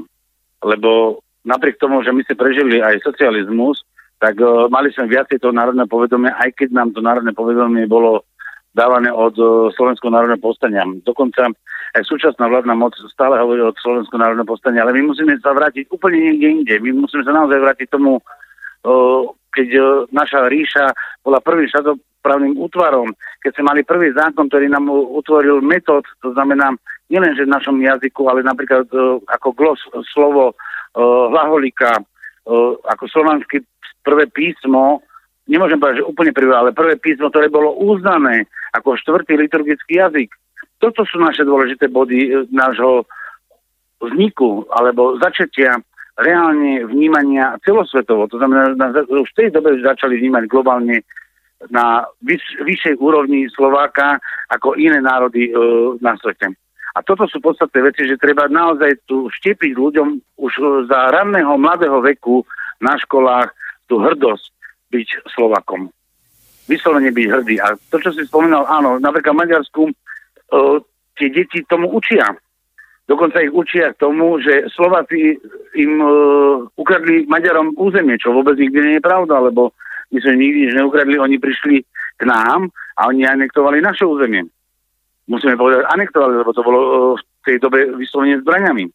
Lebo napriek tomu, že my si prežili aj socializmus, tak uh, mali sme viacej toho národného povedomia, aj keď nám to národné povedomie bolo dávané od uh, Slovenského národného povstania. Dokonca aj súčasná vládna moc stále hovorí od Slovenského národného povstania, ale my musíme sa vrátiť úplne niekde inde. My musíme sa naozaj vrátiť tomu uh, keď e, naša ríša bola prvým štátoprávnym útvarom, keď sme mali prvý zákon, ktorý nám utvoril metód, to znamená nielenže v našom jazyku, ale napríklad e, ako glos, slovo e, hlaholika, ako slovanský prvé písmo, nemôžem povedať, že úplne prvé, ale prvé písmo, ktoré bolo uznané ako štvrtý liturgický jazyk. Toto sú naše dôležité body nášho vzniku alebo začatia reálne vnímania celosvetovo. To znamená, už v tej dobe začali vnímať globálne na vyš, vyššej úrovni Slováka ako iné národy e, na svete. A toto sú podstatné veci, že treba naozaj tu štepiť ľuďom už za ranného mladého veku na školách tú hrdosť byť Slovakom. Vyslovene byť hrdý. A to, čo si spomínal, áno, napríklad v Maďarsku e, tie deti tomu učia. Dokonca ich učia k tomu, že Slováci im uh, ukradli Maďarom územie, čo vôbec nikdy nie je pravda, lebo my sme nikdy nič neukradli, oni prišli k nám a oni anektovali naše územie. Musíme povedať, anektovali, lebo to bolo uh, v tej dobe vyslovene zbraňami.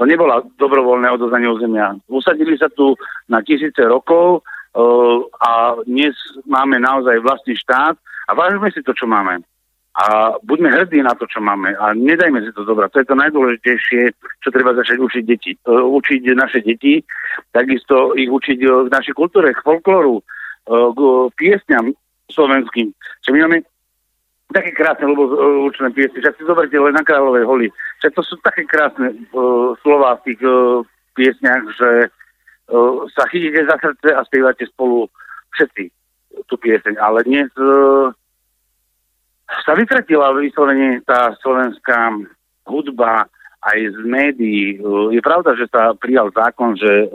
To nebola dobrovoľné odozdanie územia. Usadili sa tu na tisíce rokov uh, a dnes máme naozaj vlastný štát a vážme si to, čo máme a buďme hrdí na to, čo máme a nedajme si to zobrať. To je to najdôležitejšie, čo treba začať učiť deti. Uh, učiť naše deti, takisto ich učiť uh, v našej kultúre, k folklóru, uh, k piesňam slovenským. Čo my máme také krásne lebo učené piesne. Však si zoberte len na Kráľovej holi. Však to sú také krásne uh, slova v tých uh, piesňach, že uh, sa chytíte za srdce a spievate spolu všetci tú pieseň. Ale dnes uh, sa vytratila vyslovene tá slovenská hudba aj z médií. Je pravda, že sa prijal zákon, že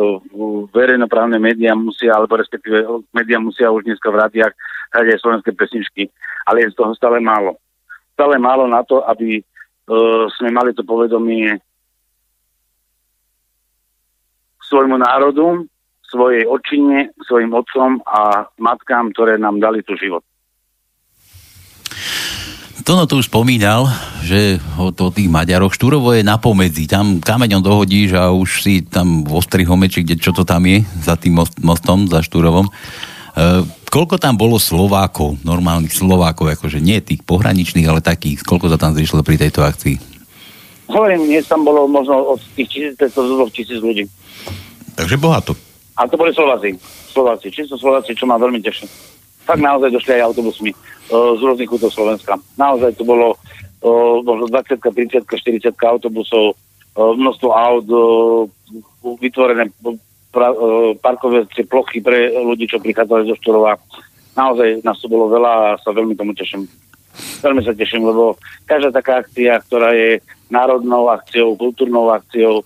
verejnoprávne médiá musia, alebo respektíve médiá musia už dneska v rádiách hrať aj slovenské pesničky, ale je z toho stále málo. Stále málo na to, aby sme mali to povedomie svojmu národu, svojej očine, svojim otcom a matkám, ktoré nám dali tu život. Tono tu už spomínal, že o, to, o tých Maďaroch, Štúrovo je na pomedzi, tam kameňom dohodíš a už si tam v Ostri Homeči, kde čo to tam je, za tým most, mostom, za Štúrovom. E, koľko tam bolo Slovákov, normálnych Slovákov, akože nie tých pohraničných, ale takých, koľko sa tam zišlo pri tejto akcii? Hovorím, dnes tam bolo možno od tých 1500 do 2000 ľudí. Takže bohato. A to boli Slováci. Slováci, čisto Slováci, čo ma veľmi teší. Fakt naozaj došli aj autobusmi z rôznych kútov Slovenska. Naozaj to bolo možno 20, 30, 40 autobusov, množstvo aut, vytvorené parkovacie plochy pre ľudí, čo prichádzali zo Štorova. Naozaj nás to bolo veľa a sa veľmi tomu teším. Veľmi sa teším, lebo každá taká akcia, ktorá je národnou akciou, kultúrnou akciou,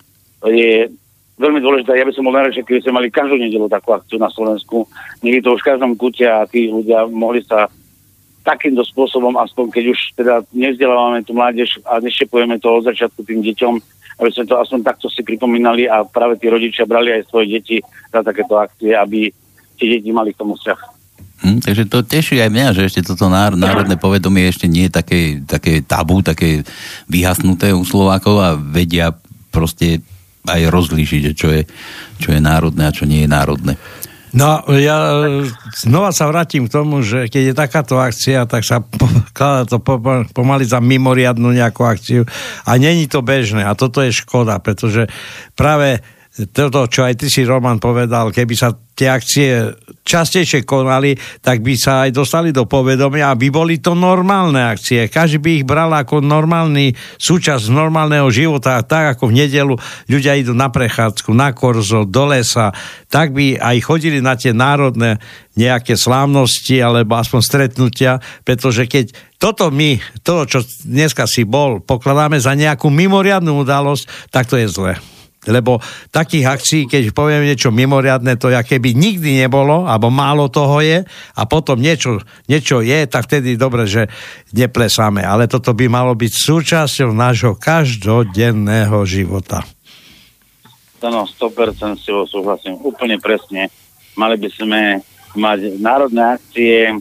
je veľmi dôležitá. Ja by som bol najradšej, keby sme mali každú nedelu takú akciu na Slovensku. Je to už v každom kúte a tí ľudia mohli sa takýmto spôsobom, aspoň keď už teda nevzdelávame tú mládež a neštepujeme to od začiatku tým deťom, aby sme to aspoň takto si pripomínali a práve tí rodičia brali aj svoje deti na takéto akcie, aby tie deti mali k tomu vzťah. Hm, takže to teší aj mňa, že ešte toto národné povedomie ešte nie je také, také tabu, také vyhasnuté u Slovákov a vedia proste aj rozlíšiť, čo je, čo je národné a čo nie je národné. No, ja znova sa vrátim k tomu, že keď je takáto akcia, tak sa (laughs) kladá to pomaly za mimoriadnu nejakú akciu a není to bežné a toto je škoda, pretože práve toto, čo aj ty si, Roman, povedal, keby sa tie akcie častejšie konali, tak by sa aj dostali do povedomia, aby boli to normálne akcie. Každý by ich bral ako normálny súčasť normálneho života, tak ako v nedelu ľudia idú na prechádzku, na korzo, do lesa, tak by aj chodili na tie národné nejaké slávnosti alebo aspoň stretnutia, pretože keď toto my, to, čo dneska si bol, pokladáme za nejakú mimoriadnú udalosť, tak to je zle. Lebo takých akcií, keď poviem niečo mimoriadne, to ja keby nikdy nebolo, alebo málo toho je, a potom niečo, niečo je, tak vtedy dobre, že neplesáme. Ale toto by malo byť súčasťou nášho každodenného života. Áno, 100% s tebou súhlasím. Úplne presne. Mali by sme mať národné akcie,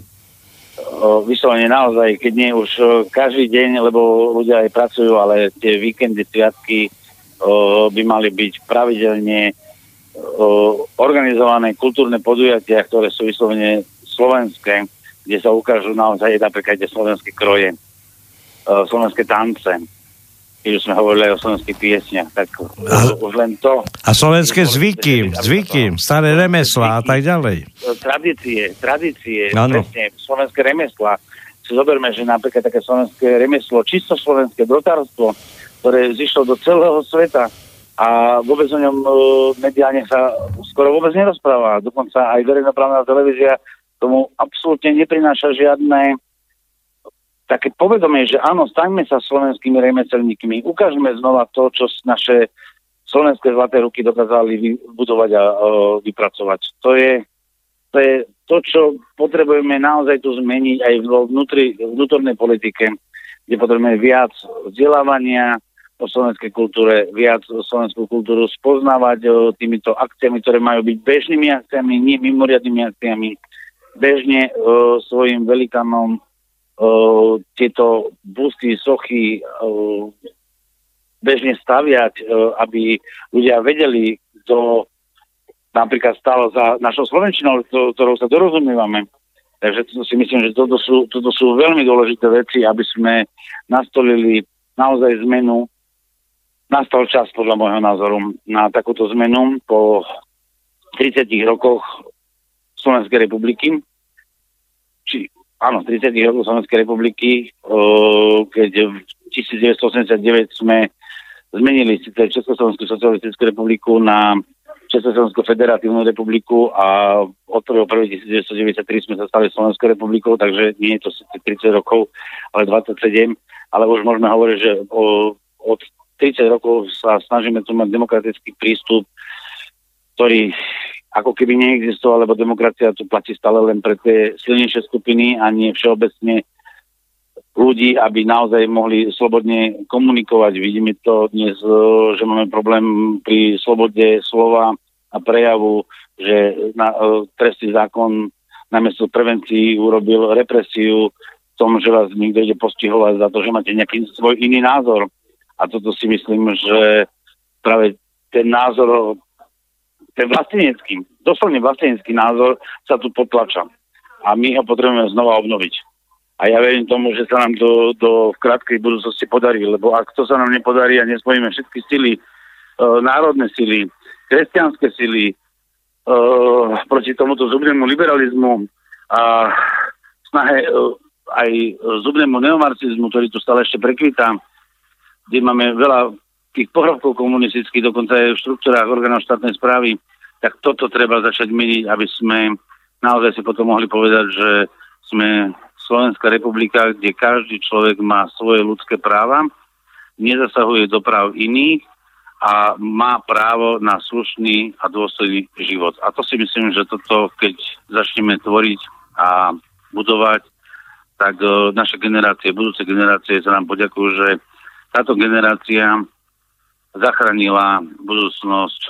vyslovene naozaj, keď nie už každý deň, lebo ľudia aj pracujú, ale tie víkendy, sviatky, by mali byť pravidelne organizované kultúrne podujatia, ktoré sú vyslovene slovenské, kde sa ukážu naozaj napríklad tie slovenské kroje, slovenské tance, keď už sme hovorili aj o slovenských piesniach, tak a, už len to... A slovenské zvyky, zvyky, staré remeslá a tak ďalej. Tradície, tradície, ano. presne, slovenské remesla. Si zoberme, že napríklad také slovenské remeslo, čisto slovenské drotárstvo, ktoré zišlo do celého sveta a vôbec o ňom uh, mediálne sa skoro vôbec nerozpráva. Dokonca aj verejnoprávna televízia tomu absolútne neprináša žiadne také povedomie, že áno, staňme sa slovenskými remeselníkmi, ukážeme znova to, čo naše slovenské zlaté ruky dokázali vybudovať a uh, vypracovať. To je, to je to, čo potrebujeme naozaj tu zmeniť aj vo vnútri, vnútornej politike, kde potrebujeme viac vzdelávania, o slovenskej kultúre, viac o slovenskú kultúru spoznávať o, týmito akciami, ktoré majú byť bežnými akciami, nie mimoriadnými akciami. Bežne o, svojim velikanom o, tieto busty, sochy o, bežne staviať, o, aby ľudia vedeli, kto napríklad stalo za našou Slovenčinou, ktorou sa dorozumievame. Takže to si myslím, že toto sú, toto sú veľmi dôležité veci, aby sme nastolili naozaj zmenu nastal čas, podľa môjho názoru, na takúto zmenu po 30 rokoch Slovenskej republiky. Či, áno, 30 rokov Slovenskej republiky, keď v 1989 sme zmenili síce Československú socialistickú republiku na Československú federatívnu republiku a od 1.1.1993 sme sa stali Slovenskou republikou, takže nie je to 30 rokov, ale 27, ale už môžeme hovoriť, že od 30 rokov sa snažíme tu mať demokratický prístup, ktorý ako keby neexistoval, lebo demokracia tu platí stále len pre tie silnejšie skupiny a nie všeobecne ľudí, aby naozaj mohli slobodne komunikovať. Vidíme to dnes, e, že máme problém pri slobode slova a prejavu, že na, e, trestný zákon namiesto prevencii urobil represiu v tom, že vás niekto ide postihovať za to, že máte nejaký svoj iný názor. A toto si myslím, že práve ten názor, ten vlastenecký, doslovne vlastenecký názor sa tu potlača. A my ho potrebujeme znova obnoviť. A ja verím tomu, že sa nám to do v krátkej budúcnosti podarí, lebo ak to sa nám nepodarí a nespojíme všetky sily, e, národné sily, kresťanské sily e, proti tomuto zubnému liberalizmu a snahe e, aj zubnému neomarxizmu, ktorý tu stále ešte prekvítá, kde máme veľa tých pohrobkov komunistických, dokonca aj v štruktúrách orgánov štátnej správy, tak toto treba začať meniť, aby sme naozaj si potom mohli povedať, že sme Slovenská republika, kde každý človek má svoje ľudské práva, nezasahuje do práv iných a má právo na slušný a dôstojný život. A to si myslím, že toto, keď začneme tvoriť a budovať, tak naše generácie, budúce generácie sa nám poďakujú, že táto generácia zachránila budúcnosť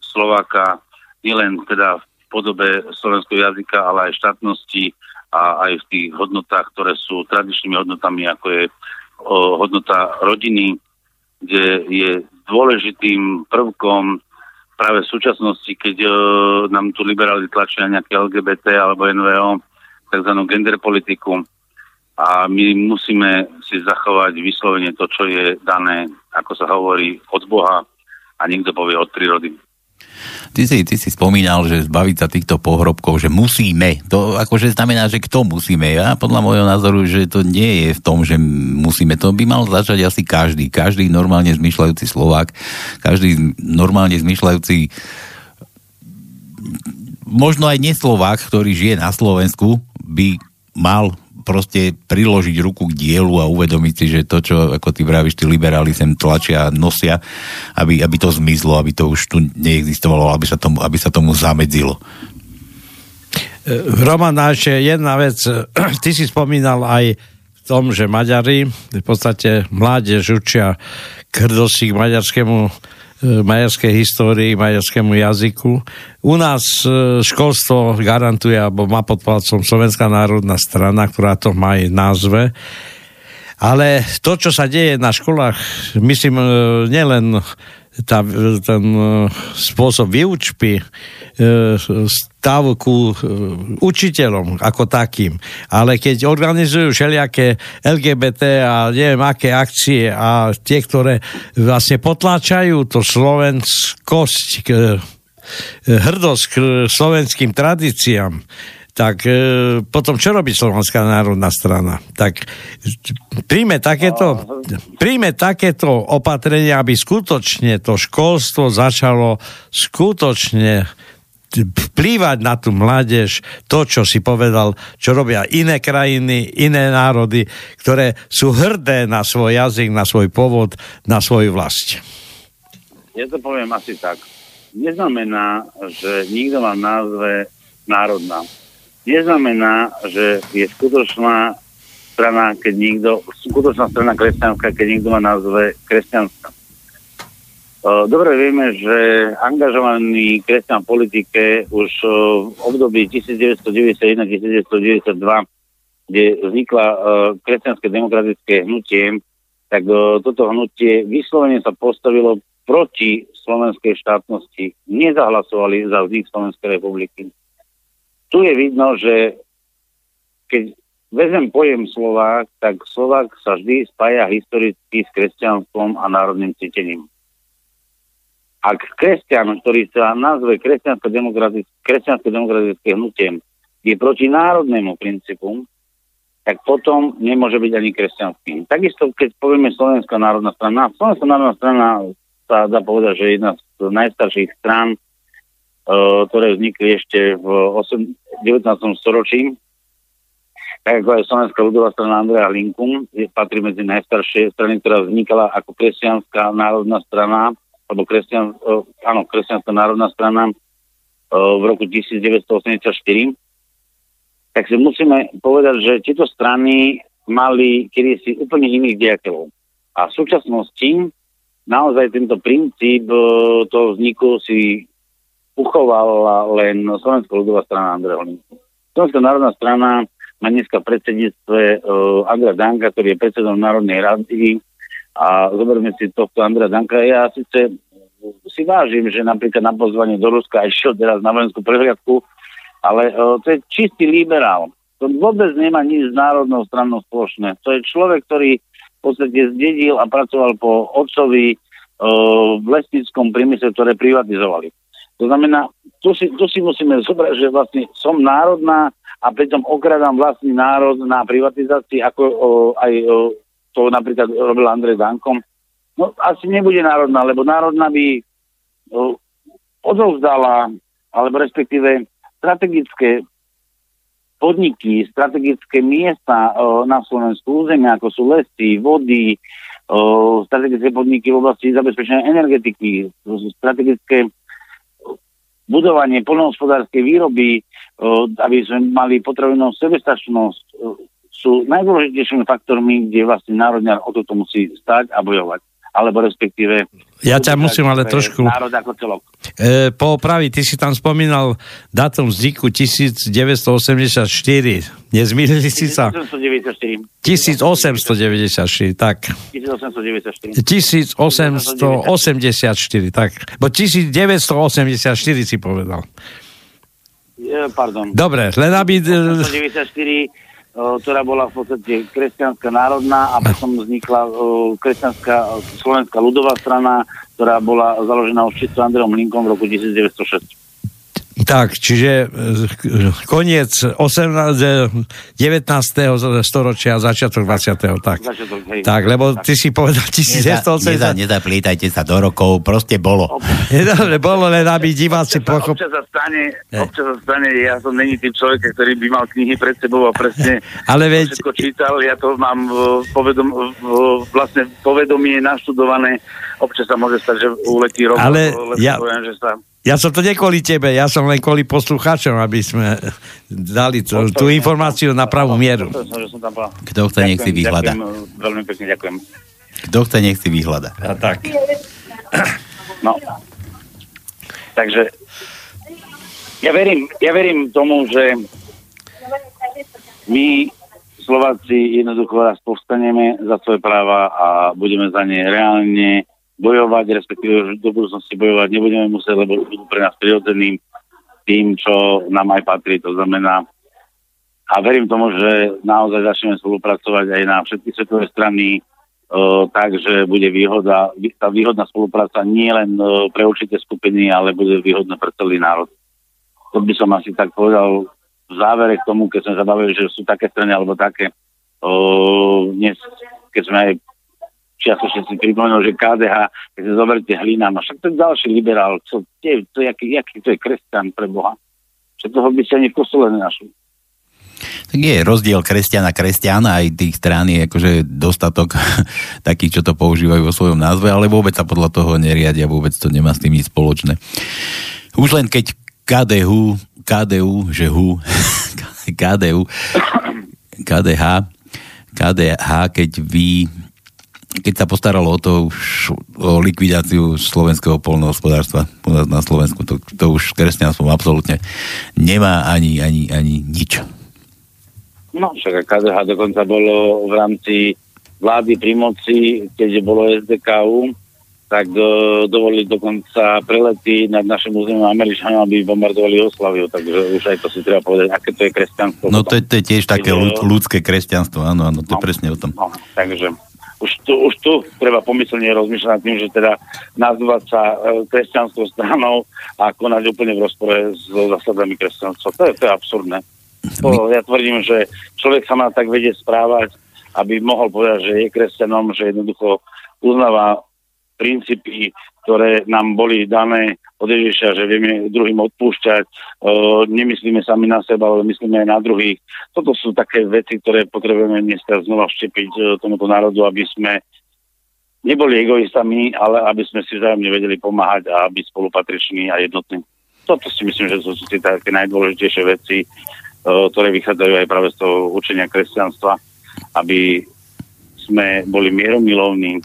Slováka nielen teda v podobe slovenského jazyka, ale aj štátnosti a aj v tých hodnotách, ktoré sú tradičnými hodnotami, ako je o, hodnota rodiny, kde je dôležitým prvkom práve v súčasnosti, keď o, nám tu liberáli tlačia nejaké LGBT alebo NVO, tzv. gender politiku a my musíme si zachovať vyslovene to, čo je dané, ako sa hovorí, od Boha a niekto povie od prírody. Ty si, ty si spomínal, že zbaviť sa týchto pohrobkov, že musíme. To akože znamená, že kto musíme. Ja podľa môjho názoru, že to nie je v tom, že musíme. To by mal začať asi každý. Každý normálne zmyšľajúci Slovák, každý normálne zmyšľajúci možno aj neslovák, ktorý žije na Slovensku, by mal proste priložiť ruku k dielu a uvedomiť si, že to, čo, ako ty vravíš, tí liberáli sem tlačia a nosia, aby, aby to zmizlo, aby to už tu neexistovalo, aby sa tomu, aby sa tomu zamedzilo. Roman, ešte jedna vec. (clears throat) Ty si spomínal aj v tom, že Maďari, v podstate mládež učia k k maďarskému maďarskej histórii, maďarskému jazyku. U nás e, školstvo garantuje, alebo má pod palcom Slovenská národná strana, ktorá to má aj názve. Ale to, čo sa deje na školách, myslím, e, nielen tá, ten spôsob výučby stav ku učiteľom ako takým. Ale keď organizujú všelijaké LGBT a neviem aké akcie a tie, ktoré vlastne potláčajú to slovenskosť, hrdosť k slovenským tradíciám, tak e, potom čo robí Slovenská národná strana? Tak príjme takéto, príjme takéto opatrenia, aby skutočne to školstvo začalo skutočne vplývať na tú mládež, to, čo si povedal, čo robia iné krajiny, iné národy, ktoré sú hrdé na svoj jazyk, na svoj pôvod, na svoju vlast. Ja to poviem asi tak. Neznamená, že nikto má názve národná neznamená, že je skutočná strana, keď niekto, skutočná strana kresťanská, keď niekto má názve kresťanská. Dobre vieme, že angažovaný kresťan v politike už v období 1991-1992, kde vznikla kresťanské demokratické hnutie, tak toto hnutie vyslovene sa postavilo proti slovenskej štátnosti. Nezahlasovali za vznik Slovenskej republiky tu je vidno, že keď vezmem pojem Slovák, tak Slovák sa vždy spája historicky s kresťanstvom a národným cítením. Ak kresťan, ktorý sa nazve kresťansko-demokratické, hnutie, je proti národnému princípu, tak potom nemôže byť ani kresťanským. Takisto, keď povieme Slovenská národná strana, Slovenská národná strana sa dá povedať, že je jedna z najstarších strán ktoré vznikli ešte v 8, 19. storočí, tak ako aj Slovenská ľudová strana Andreja Linku, je, patrí medzi najstaršie strany, ktorá vznikala ako kresťanská národná strana, alebo kresťan, uh, áno, kresťanská národná strana uh, v roku 1984, tak si musíme povedať, že tieto strany mali kedysi úplne iných diateľov. A v súčasnosti naozaj tento princíp toho vzniku si uchovala len Slovenská ľudová strana Andreja Holinku. Slovenská národná strana má dneska v predsedníctve uh, Andrea Danka, ktorý je predsedom Národnej rady a zoberme si tohto Andrea Danka. Ja síce si vážim, že napríklad na pozvanie do Ruska išiel teraz na vojenskú prehliadku, ale uh, to je čistý liberál. To vôbec nemá nič s národnou stranou spoločné. To je človek, ktorý v podstate zdedil a pracoval po otcovi uh, v lesnickom priemysle, ktoré privatizovali. To znamená, tu si, tu si musíme zobrať, že vlastne som národná a pritom okradám vlastný národ na privatizácii, ako o, aj o, to napríklad robil Andrej Dankom. No asi nebude národná, lebo národná by o, odovzdala, alebo respektíve strategické podniky, strategické miesta o, na Slovensku územie, ako sú lesy, vody, o, strategické podniky v oblasti zabezpečenia energetiky, strategické budovanie polnohospodárskej výroby, aby sme mali potravinovú sebestačnosť, sú najdôležitejšími faktormi, kde vlastne národňar o toto musí stať a bojovať. Alebo respektíve ja ťa musím ale trošku... Národ ako celok. E, poopraviť, ty si tam spomínal datum vzniku 1984. Nezmýlili si sa? 1894. 1894, tak. 1894. 1884, tak. Bo 1984 si povedal. Pardon. Dobre, len aby... 1894 ktorá bola v podstate kresťanská národná a potom vznikla kresťanská slovenská ľudová strana, ktorá bola založená už čisto Andreom Linkom v roku 1906. Tak, čiže e, koniec 18, 19. storočia, začiatok 20. Tak, Začiatok, hej. tak lebo ty si povedal 1980. Neza, nezaplietajte sa do rokov, proste bolo. (laughs) Dobre, bolo len, aby diváci pochopili. Občas sa stane, občas sa stane, ja som není tým človek, ktorý by mal knihy pred sebou a presne (laughs) Ale veď- všetko čítal, ja to mám v povedom, v, vlastne povedomie naštudované, občas sa môže stať, že uletí rok, Ale lebo ja- poviem, že sa Ja som to nie kvôli tebe, ja som len kvôli poslucháčom, aby sme dali to, tú informáciu na pravú mieru. Kto chce, nech si vyhľada. veľmi pekne ďakujem. Kto chce, nech si vyhľada. A tak. No. Takže ja verím, ja verím tomu, že my Slováci jednoducho raz povstaneme za svoje práva a budeme za ne reálne bojovať, respektíve do budúcnosti bojovať nebudeme musieť, lebo budú pre nás prirodzeným tým, čo nám aj patrí. To znamená, a verím tomu, že naozaj začneme spolupracovať aj na všetky svetové strany, uh, takže bude výhoda, tá výhodná spolupráca nie len uh, pre určité skupiny, ale bude výhodná pre celý národ. To by som asi tak povedal v závere k tomu, keď sme sa že sú také strany alebo také. Uh, dnes, keď sme aj čiastočne si pripomenul, že KDH, keď si zoberte Hlina, no však to je ďalší liberál, čo, tie, to, jaký, jaký to je kresťan pre Boha. Že toho by ste ani v kostole nenašli. Tak je rozdiel kresťana kresťana, aj tých strán je akože dostatok (laughs) takých, čo to používajú vo svojom názve, ale vôbec sa podľa toho neriadia, vôbec to nemá s tým nič spoločné. Už len keď KDU, KDU, že HU, (laughs) KDU, KDH, KDH, keď vy keď sa postaralo o to už o likvidáciu slovenského polnohospodárstva u nás na Slovensku, to, to už kresťanstvom absolútne nemá ani, ani, ani nič. No, však KDH dokonca bolo v rámci vlády pri moci, keďže bolo SDKU, tak do, dovolili dokonca prelety nad našim územím Američanom, aby bombardovali Oslaviu, takže už aj to si treba povedať, aké to je kresťanstvo. No to, je- to je tiež také ľud, ľudské kresťanstvo, áno, áno, to je No. presne o tom. No, takže už tu, už tu treba pomyslne rozmýšľať nad tým, že teda nazvať sa e, kresťanskou stranou a konať úplne v rozpore s zásadami kresťanstva. To je, to je absurdné. To, ja tvrdím, že človek sa má tak vedieť správať, aby mohol povedať, že je kresťanom, že jednoducho uznáva princípy, ktoré nám boli dané od Ježiša, že vieme druhým odpúšťať, uh, nemyslíme sami na seba, ale myslíme aj na druhých. Toto sú také veci, ktoré potrebujeme dneska znova vštepiť uh, tomuto národu, aby sme neboli egoistami, ale aby sme si vzájomne vedeli pomáhať a byť spolupatriční a jednotní. Toto si myslím, že sú tie také najdôležitejšie veci, uh, ktoré vychádzajú aj práve z toho učenia kresťanstva, aby sme boli mieromilovní,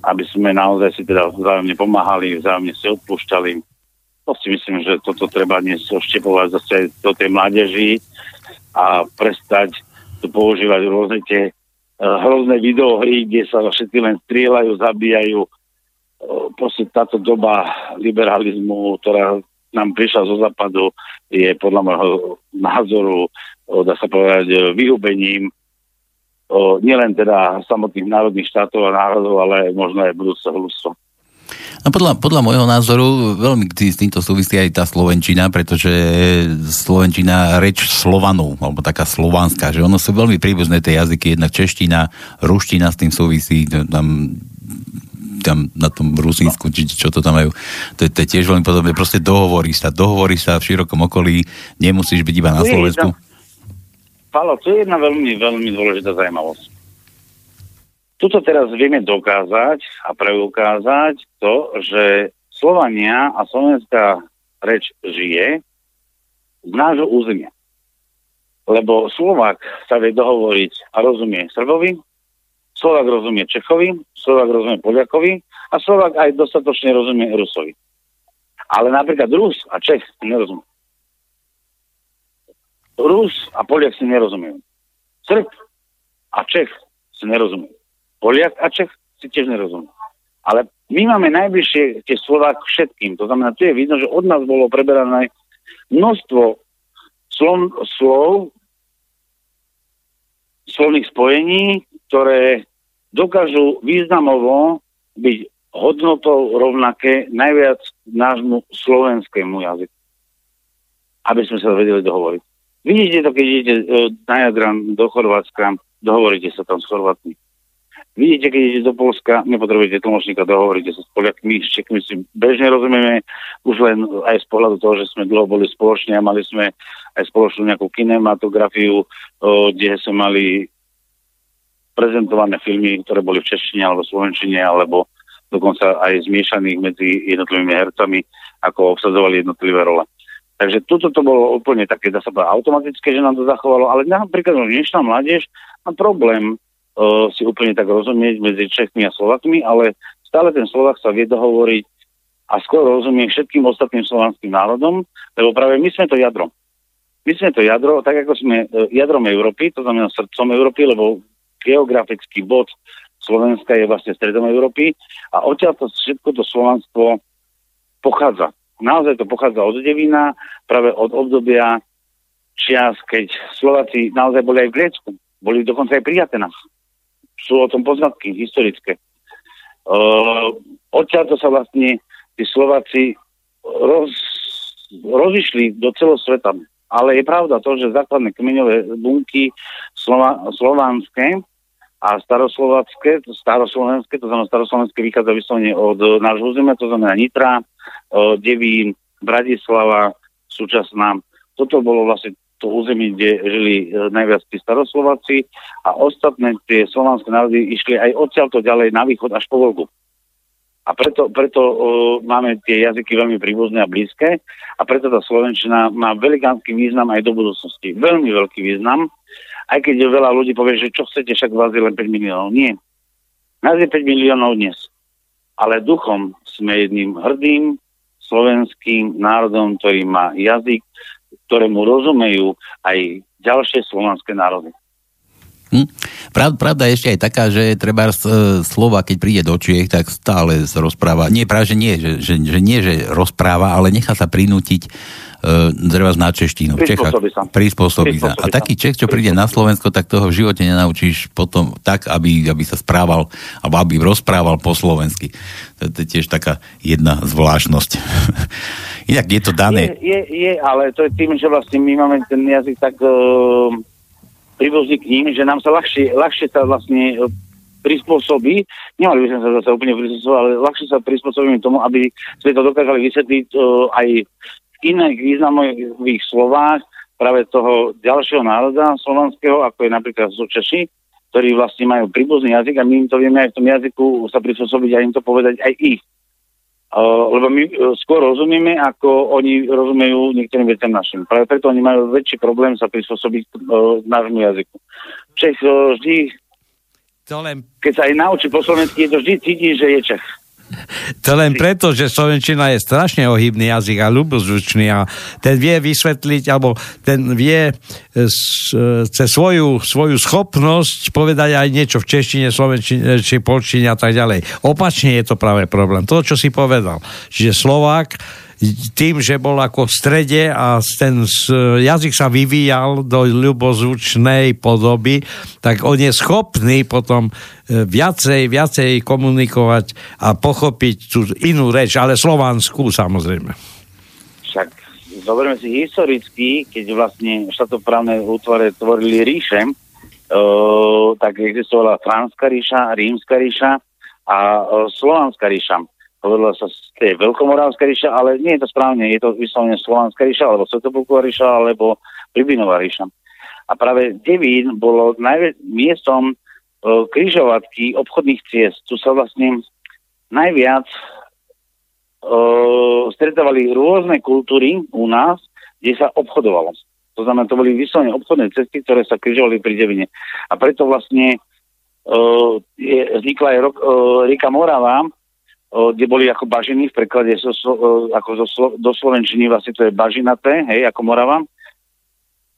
aby sme naozaj si teda vzájomne pomáhali, vzájomne si odpúšťali. To si myslím, že toto treba dnes oštepovať zase do tej mládeži a prestať tu používať rôzne tie uh, hrozné videohry, kde sa všetky len strieľajú, zabíjajú. Uh, proste táto doba liberalizmu, ktorá nám prišla zo západu, je podľa môjho názoru, uh, dá sa povedať, vyhubením nielen teda samotných národných štátov a národov, ale možno aj budúceho ľudstva. A podľa, podľa môjho názoru veľmi s týmto súvisí aj tá Slovenčina, pretože Slovenčina reč Slovanov, alebo taká slovanská, že ono sú veľmi príbuzné tie jazyky, jednak čeština, ruština s tým súvisí, tam tam na tom Rusínsku, či čo to tam majú, to, je- to je tiež veľmi podobné. Proste dohovorí sa, dohovorí sa v širokom okolí, nemusíš byť iba na Tu je Slovensku. Palo, to je jedna veľmi, veľmi dôležitá zaujímavosť. Tuto teraz vieme dokázať a preukázať to, že Slovania a slovenská reč žije z nášho územia. Lebo Slovak sa vie dohovoriť a rozumie Srbovi, Slovak rozumie Čechovi, Slovak rozumie Poliakovi a Slovak aj dostatočne rozumie Rusovi. Ale napríklad Rus a Čech nerozumie. Rus a Poliak si nerozumiejú. Srb a Čech si nerozumie. Poliak a Čech si tiež nerozumie. Ale my máme najbližšie tie slova k všetkým. To znamená, tu je vidno, že od nás bolo preberané množstvo slov, slov slovných spojení, ktoré dokážu významovo byť hodnotou rovnaké najviac nášmu slovenskému jazyku. Aby sme sa vedeli dohovoriť. Vidíte to, keď idete e, na Jadran do Chorvátska, dohovoríte sa tam s Chorvátmi. Vidíte, keď idete do Polska, nepotrebujete tlmočníka, dohovoríte sa s Poliakmi, s Čekmi si bežne rozumieme, už len aj z pohľadu toho, že sme dlho boli spoločne a mali sme aj spoločnú nejakú kinematografiu, kde sme mali prezentované filmy, ktoré boli v češtine alebo slovenčine, alebo dokonca aj zmiešaných medzi jednotlivými hercami, ako obsadzovali jednotlivé role. Takže toto to bolo úplne také, dá sa povedať, automatické, že nám to zachovalo, ale napríklad dnešná mládež má problém uh, si úplne tak rozumieť medzi Čechmi a Slovakmi, ale stále ten Slovak sa vie dohovoriť a skoro rozumie všetkým ostatným slovanským národom, lebo práve my sme to jadro. My sme to jadro, tak ako sme uh, jadrom Európy, to znamená srdcom Európy, lebo geografický bod Slovenska je vlastne stredom Európy a odtiaľ to všetko to Slovanstvo pochádza. Naozaj to pochádza od Devina, práve od obdobia čias, keď Slováci naozaj boli aj v Grécku. Boli dokonca aj pri Atenách. Sú o tom poznatky historické. Uh, odtiaľ to sa vlastne tí Slováci roz, rozišli do celého sveta. Ale je pravda to, že základné kmeňové bunky slova, slovanské a staroslovacké, staroslovenské, to znamená staroslovenské vychádza vyslovene od nášho územia, to znamená Nitra, Devín, Bratislava, súčasná. Toto bolo vlastne to územie, kde žili e, najviac tí staroslováci a ostatné tie slovanské národy išli aj odtiaľto ďalej na východ až po Volgu. A preto, preto uh, máme tie jazyky veľmi príbuzné a blízke a preto tá Slovenčina má velikánsky význam aj do budúcnosti. Veľmi veľký význam, aj keď veľa ľudí povie, že čo chcete, však vás je len 5 miliónov. Nie. Nás je 5 miliónov dnes. Ale duchom sme jedným hrdým, slovenským národom, ktorý má jazyk, ktorému rozumejú aj ďalšie slovanské národy. Hm. Pravda, pravda je ešte aj taká, že treba slova, keď príde do Čiech, tak stále rozpráva. Nie, práve, že nie, že, že, že nie, že rozpráva, ale nechá sa prinútiť uh, na češtinu. Prispôsobí sa. Prispôsobí sa. A taký Čech, čo príde na Slovensko, tak toho v živote nenaučíš potom tak, aby, aby sa správal, alebo aby rozprával po slovensky. To, to je tiež taká jedna zvláštnosť. (laughs) Inak je to dané. Je, je, je, ale to je tým, že vlastne my máme ten jazyk tak... Uh príbuzný k ním, že nám sa ľahšie, ľahšie sa vlastne e, prispôsobí, nemali by sme sa zase úplne prispôsobiť, ale ľahšie sa prispôsobíme tomu, aby sme to dokázali vysvetliť uh, aj iných významových slovách práve toho ďalšieho národa slovanského, ako je napríklad sú Češi, ktorí vlastne majú príbuzný jazyk a my im to vieme aj v tom jazyku sa prispôsobiť a im to povedať aj ich. Uh, lebo my uh, skôr rozumieme, ako oni rozumejú niektorým veciam našim. Práve preto oni majú väčší problém sa prispôsobiť uh, nášmu jazyku. Čech uh, vždy, to len... keď sa aj naučí po slovensky, je to vždy cíti, že je Čech. To len preto, že Slovenčina je strašne ohybný jazyk a ľubozvučný a ten vie vysvetliť, alebo ten vie cez svoju, svoju schopnosť povedať aj niečo v češtine, slovenčine či polčine a tak ďalej. Opačne je to práve problém. To, čo si povedal. Čiže Slovák tým, že bol ako v strede a ten jazyk sa vyvíjal do ľubozvučnej podoby, tak on je schopný potom e, viacej, viacej komunikovať a pochopiť tú inú reč, ale slovanskú samozrejme. Však zoberme si historicky, keď vlastne štatoprávne útvare tvorili ríše, uh, tak existovala Franská ríša, Rímska ríša a uh, Slovanská ríša hovorilo sa z tej Veľkomorávska ríša, ale nie je to správne, je to vyslovene Slovanská ríša, alebo Svetopolková ríša, alebo Pribinová ríša. A práve Devín bolo najviac miestom e, križovatky obchodných ciest. Tu sa vlastne najviac e, stretávali rôzne kultúry u nás, kde sa obchodovalo. To znamená, to boli vyslovene obchodné cesty, ktoré sa križovali pri Devine. A preto vlastne je, vznikla aj rok, rieka Morava, kde boli ako bažiny v preklade so, ako zo, do Slovenčiny vlastne to je bažinaté, hej, ako Morava.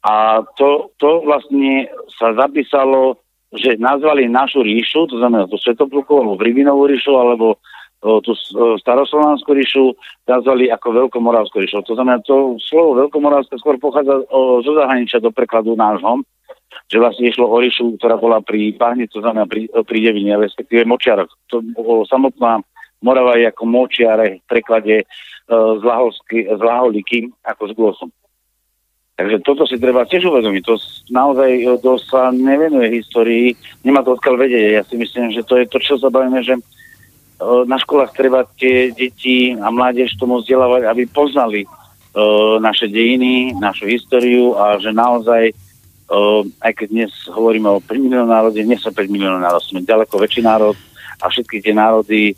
A to, to vlastne sa zapísalo, že nazvali našu ríšu, to znamená tú Svetoplukovú, alebo Vrivinovú ríšu, alebo tú staroslovanskú ríšu nazvali ako Veľkomoravskú ríšu. To znamená, to slovo Veľkomoravská skôr pochádza zo zahraničia do prekladu nášho, že vlastne išlo o ríšu, ktorá bola pri Pahne, to znamená pri, pri Devine, respektíve Močiaroch. To bolo samotná Morava je ako Močiare v preklade uh, z, Laholsky, z Laholiky ako s glosom. Takže toto si treba tiež uvedomiť. To naozaj to sa nevenuje histórii, nemá to odkiaľ vedieť. Ja si myslím, že to je to, čo sa že na školách treba tie deti a mládež tomu vzdelávať, aby poznali naše dejiny, našu históriu a že naozaj, aj keď dnes hovoríme o 5 miliónov národe, nie som 5 miliónov národ, sme ďaleko väčší národ a všetky tie národy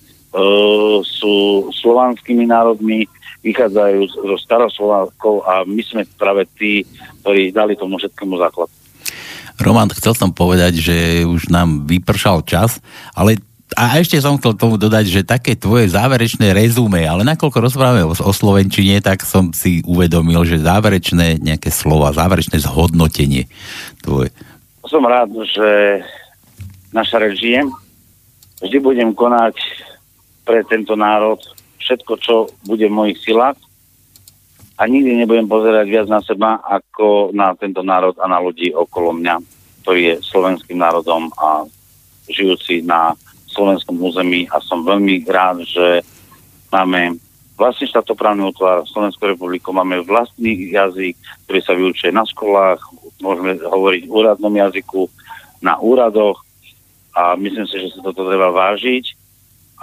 sú slovanskými národmi, vychádzajú zo staroslovákov a my sme práve tí, ktorí dali tomu všetkému základ. Roman, chcel som povedať, že už nám vypršal čas, ale a ešte som chcel tomu dodať, že také tvoje záverečné rezume, ale nakoľko rozprávame o, o Slovenčine, tak som si uvedomil, že záverečné nejaké slova, záverečné zhodnotenie tvoje. Som rád, že naša reč žije. Vždy budem konať pre tento národ všetko, čo bude v mojich silách. A nikdy nebudem pozerať viac na seba ako na tento národ a na ľudí okolo mňa, ktorý je slovenským národom a žijúci na slovenskom území a som veľmi rád, že máme vlastný štátoprávny útvar Slovenskou republiku, máme vlastný jazyk, ktorý sa vyučuje na školách, môžeme hovoriť v úradnom jazyku, na úradoch a myslím si, že sa toto treba vážiť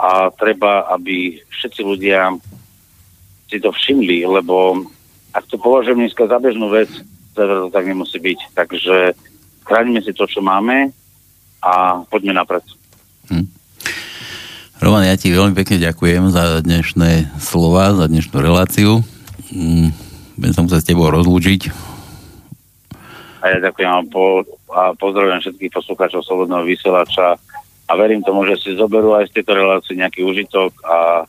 a treba, aby všetci ľudia si to všimli, lebo ak to považujem dneska za bežnú vec, to tak nemusí byť. Takže chránime si to, čo máme a poďme napred. Hm. Roman, ja ti veľmi pekne ďakujem za dnešné slova, za dnešnú reláciu. Mm, budem sa musieť s tebou rozlúčiť. A ja ďakujem a, po, a pozdravujem všetkých poslucháčov Slobodného vysielača a verím tomu, že si zoberú aj z tejto relácie nejaký užitok a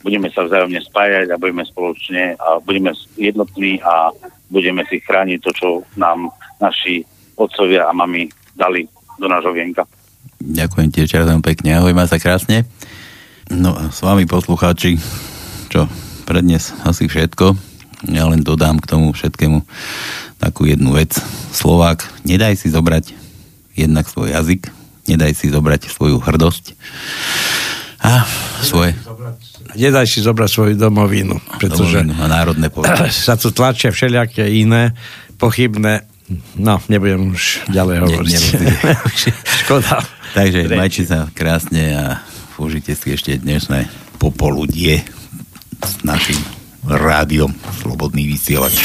budeme sa vzájomne spájať a budeme spoločne a budeme jednotní a budeme si chrániť to, čo nám naši otcovia a mami dali do nášho vienka. Ďakujem ti čarom pekne. Ahoj, má sa krásne. No a s vami poslucháči, čo pre dnes asi všetko. Ja len dodám k tomu všetkému takú jednu vec. Slovák, nedaj si zobrať jednak svoj jazyk, nedaj si zobrať svoju hrdosť a svoje... Nedaj si zobrať svoju domovinu, pretože domovinu a národné (clears throat) povedať. sa tu tlačia všelijaké iné pochybné No, nebudem už ďalej hovoriť. Ne, (laughs) Škoda. Takže majte sa krásne a užite si ešte dnešné popoludie s našim rádiom Slobodný vysielač.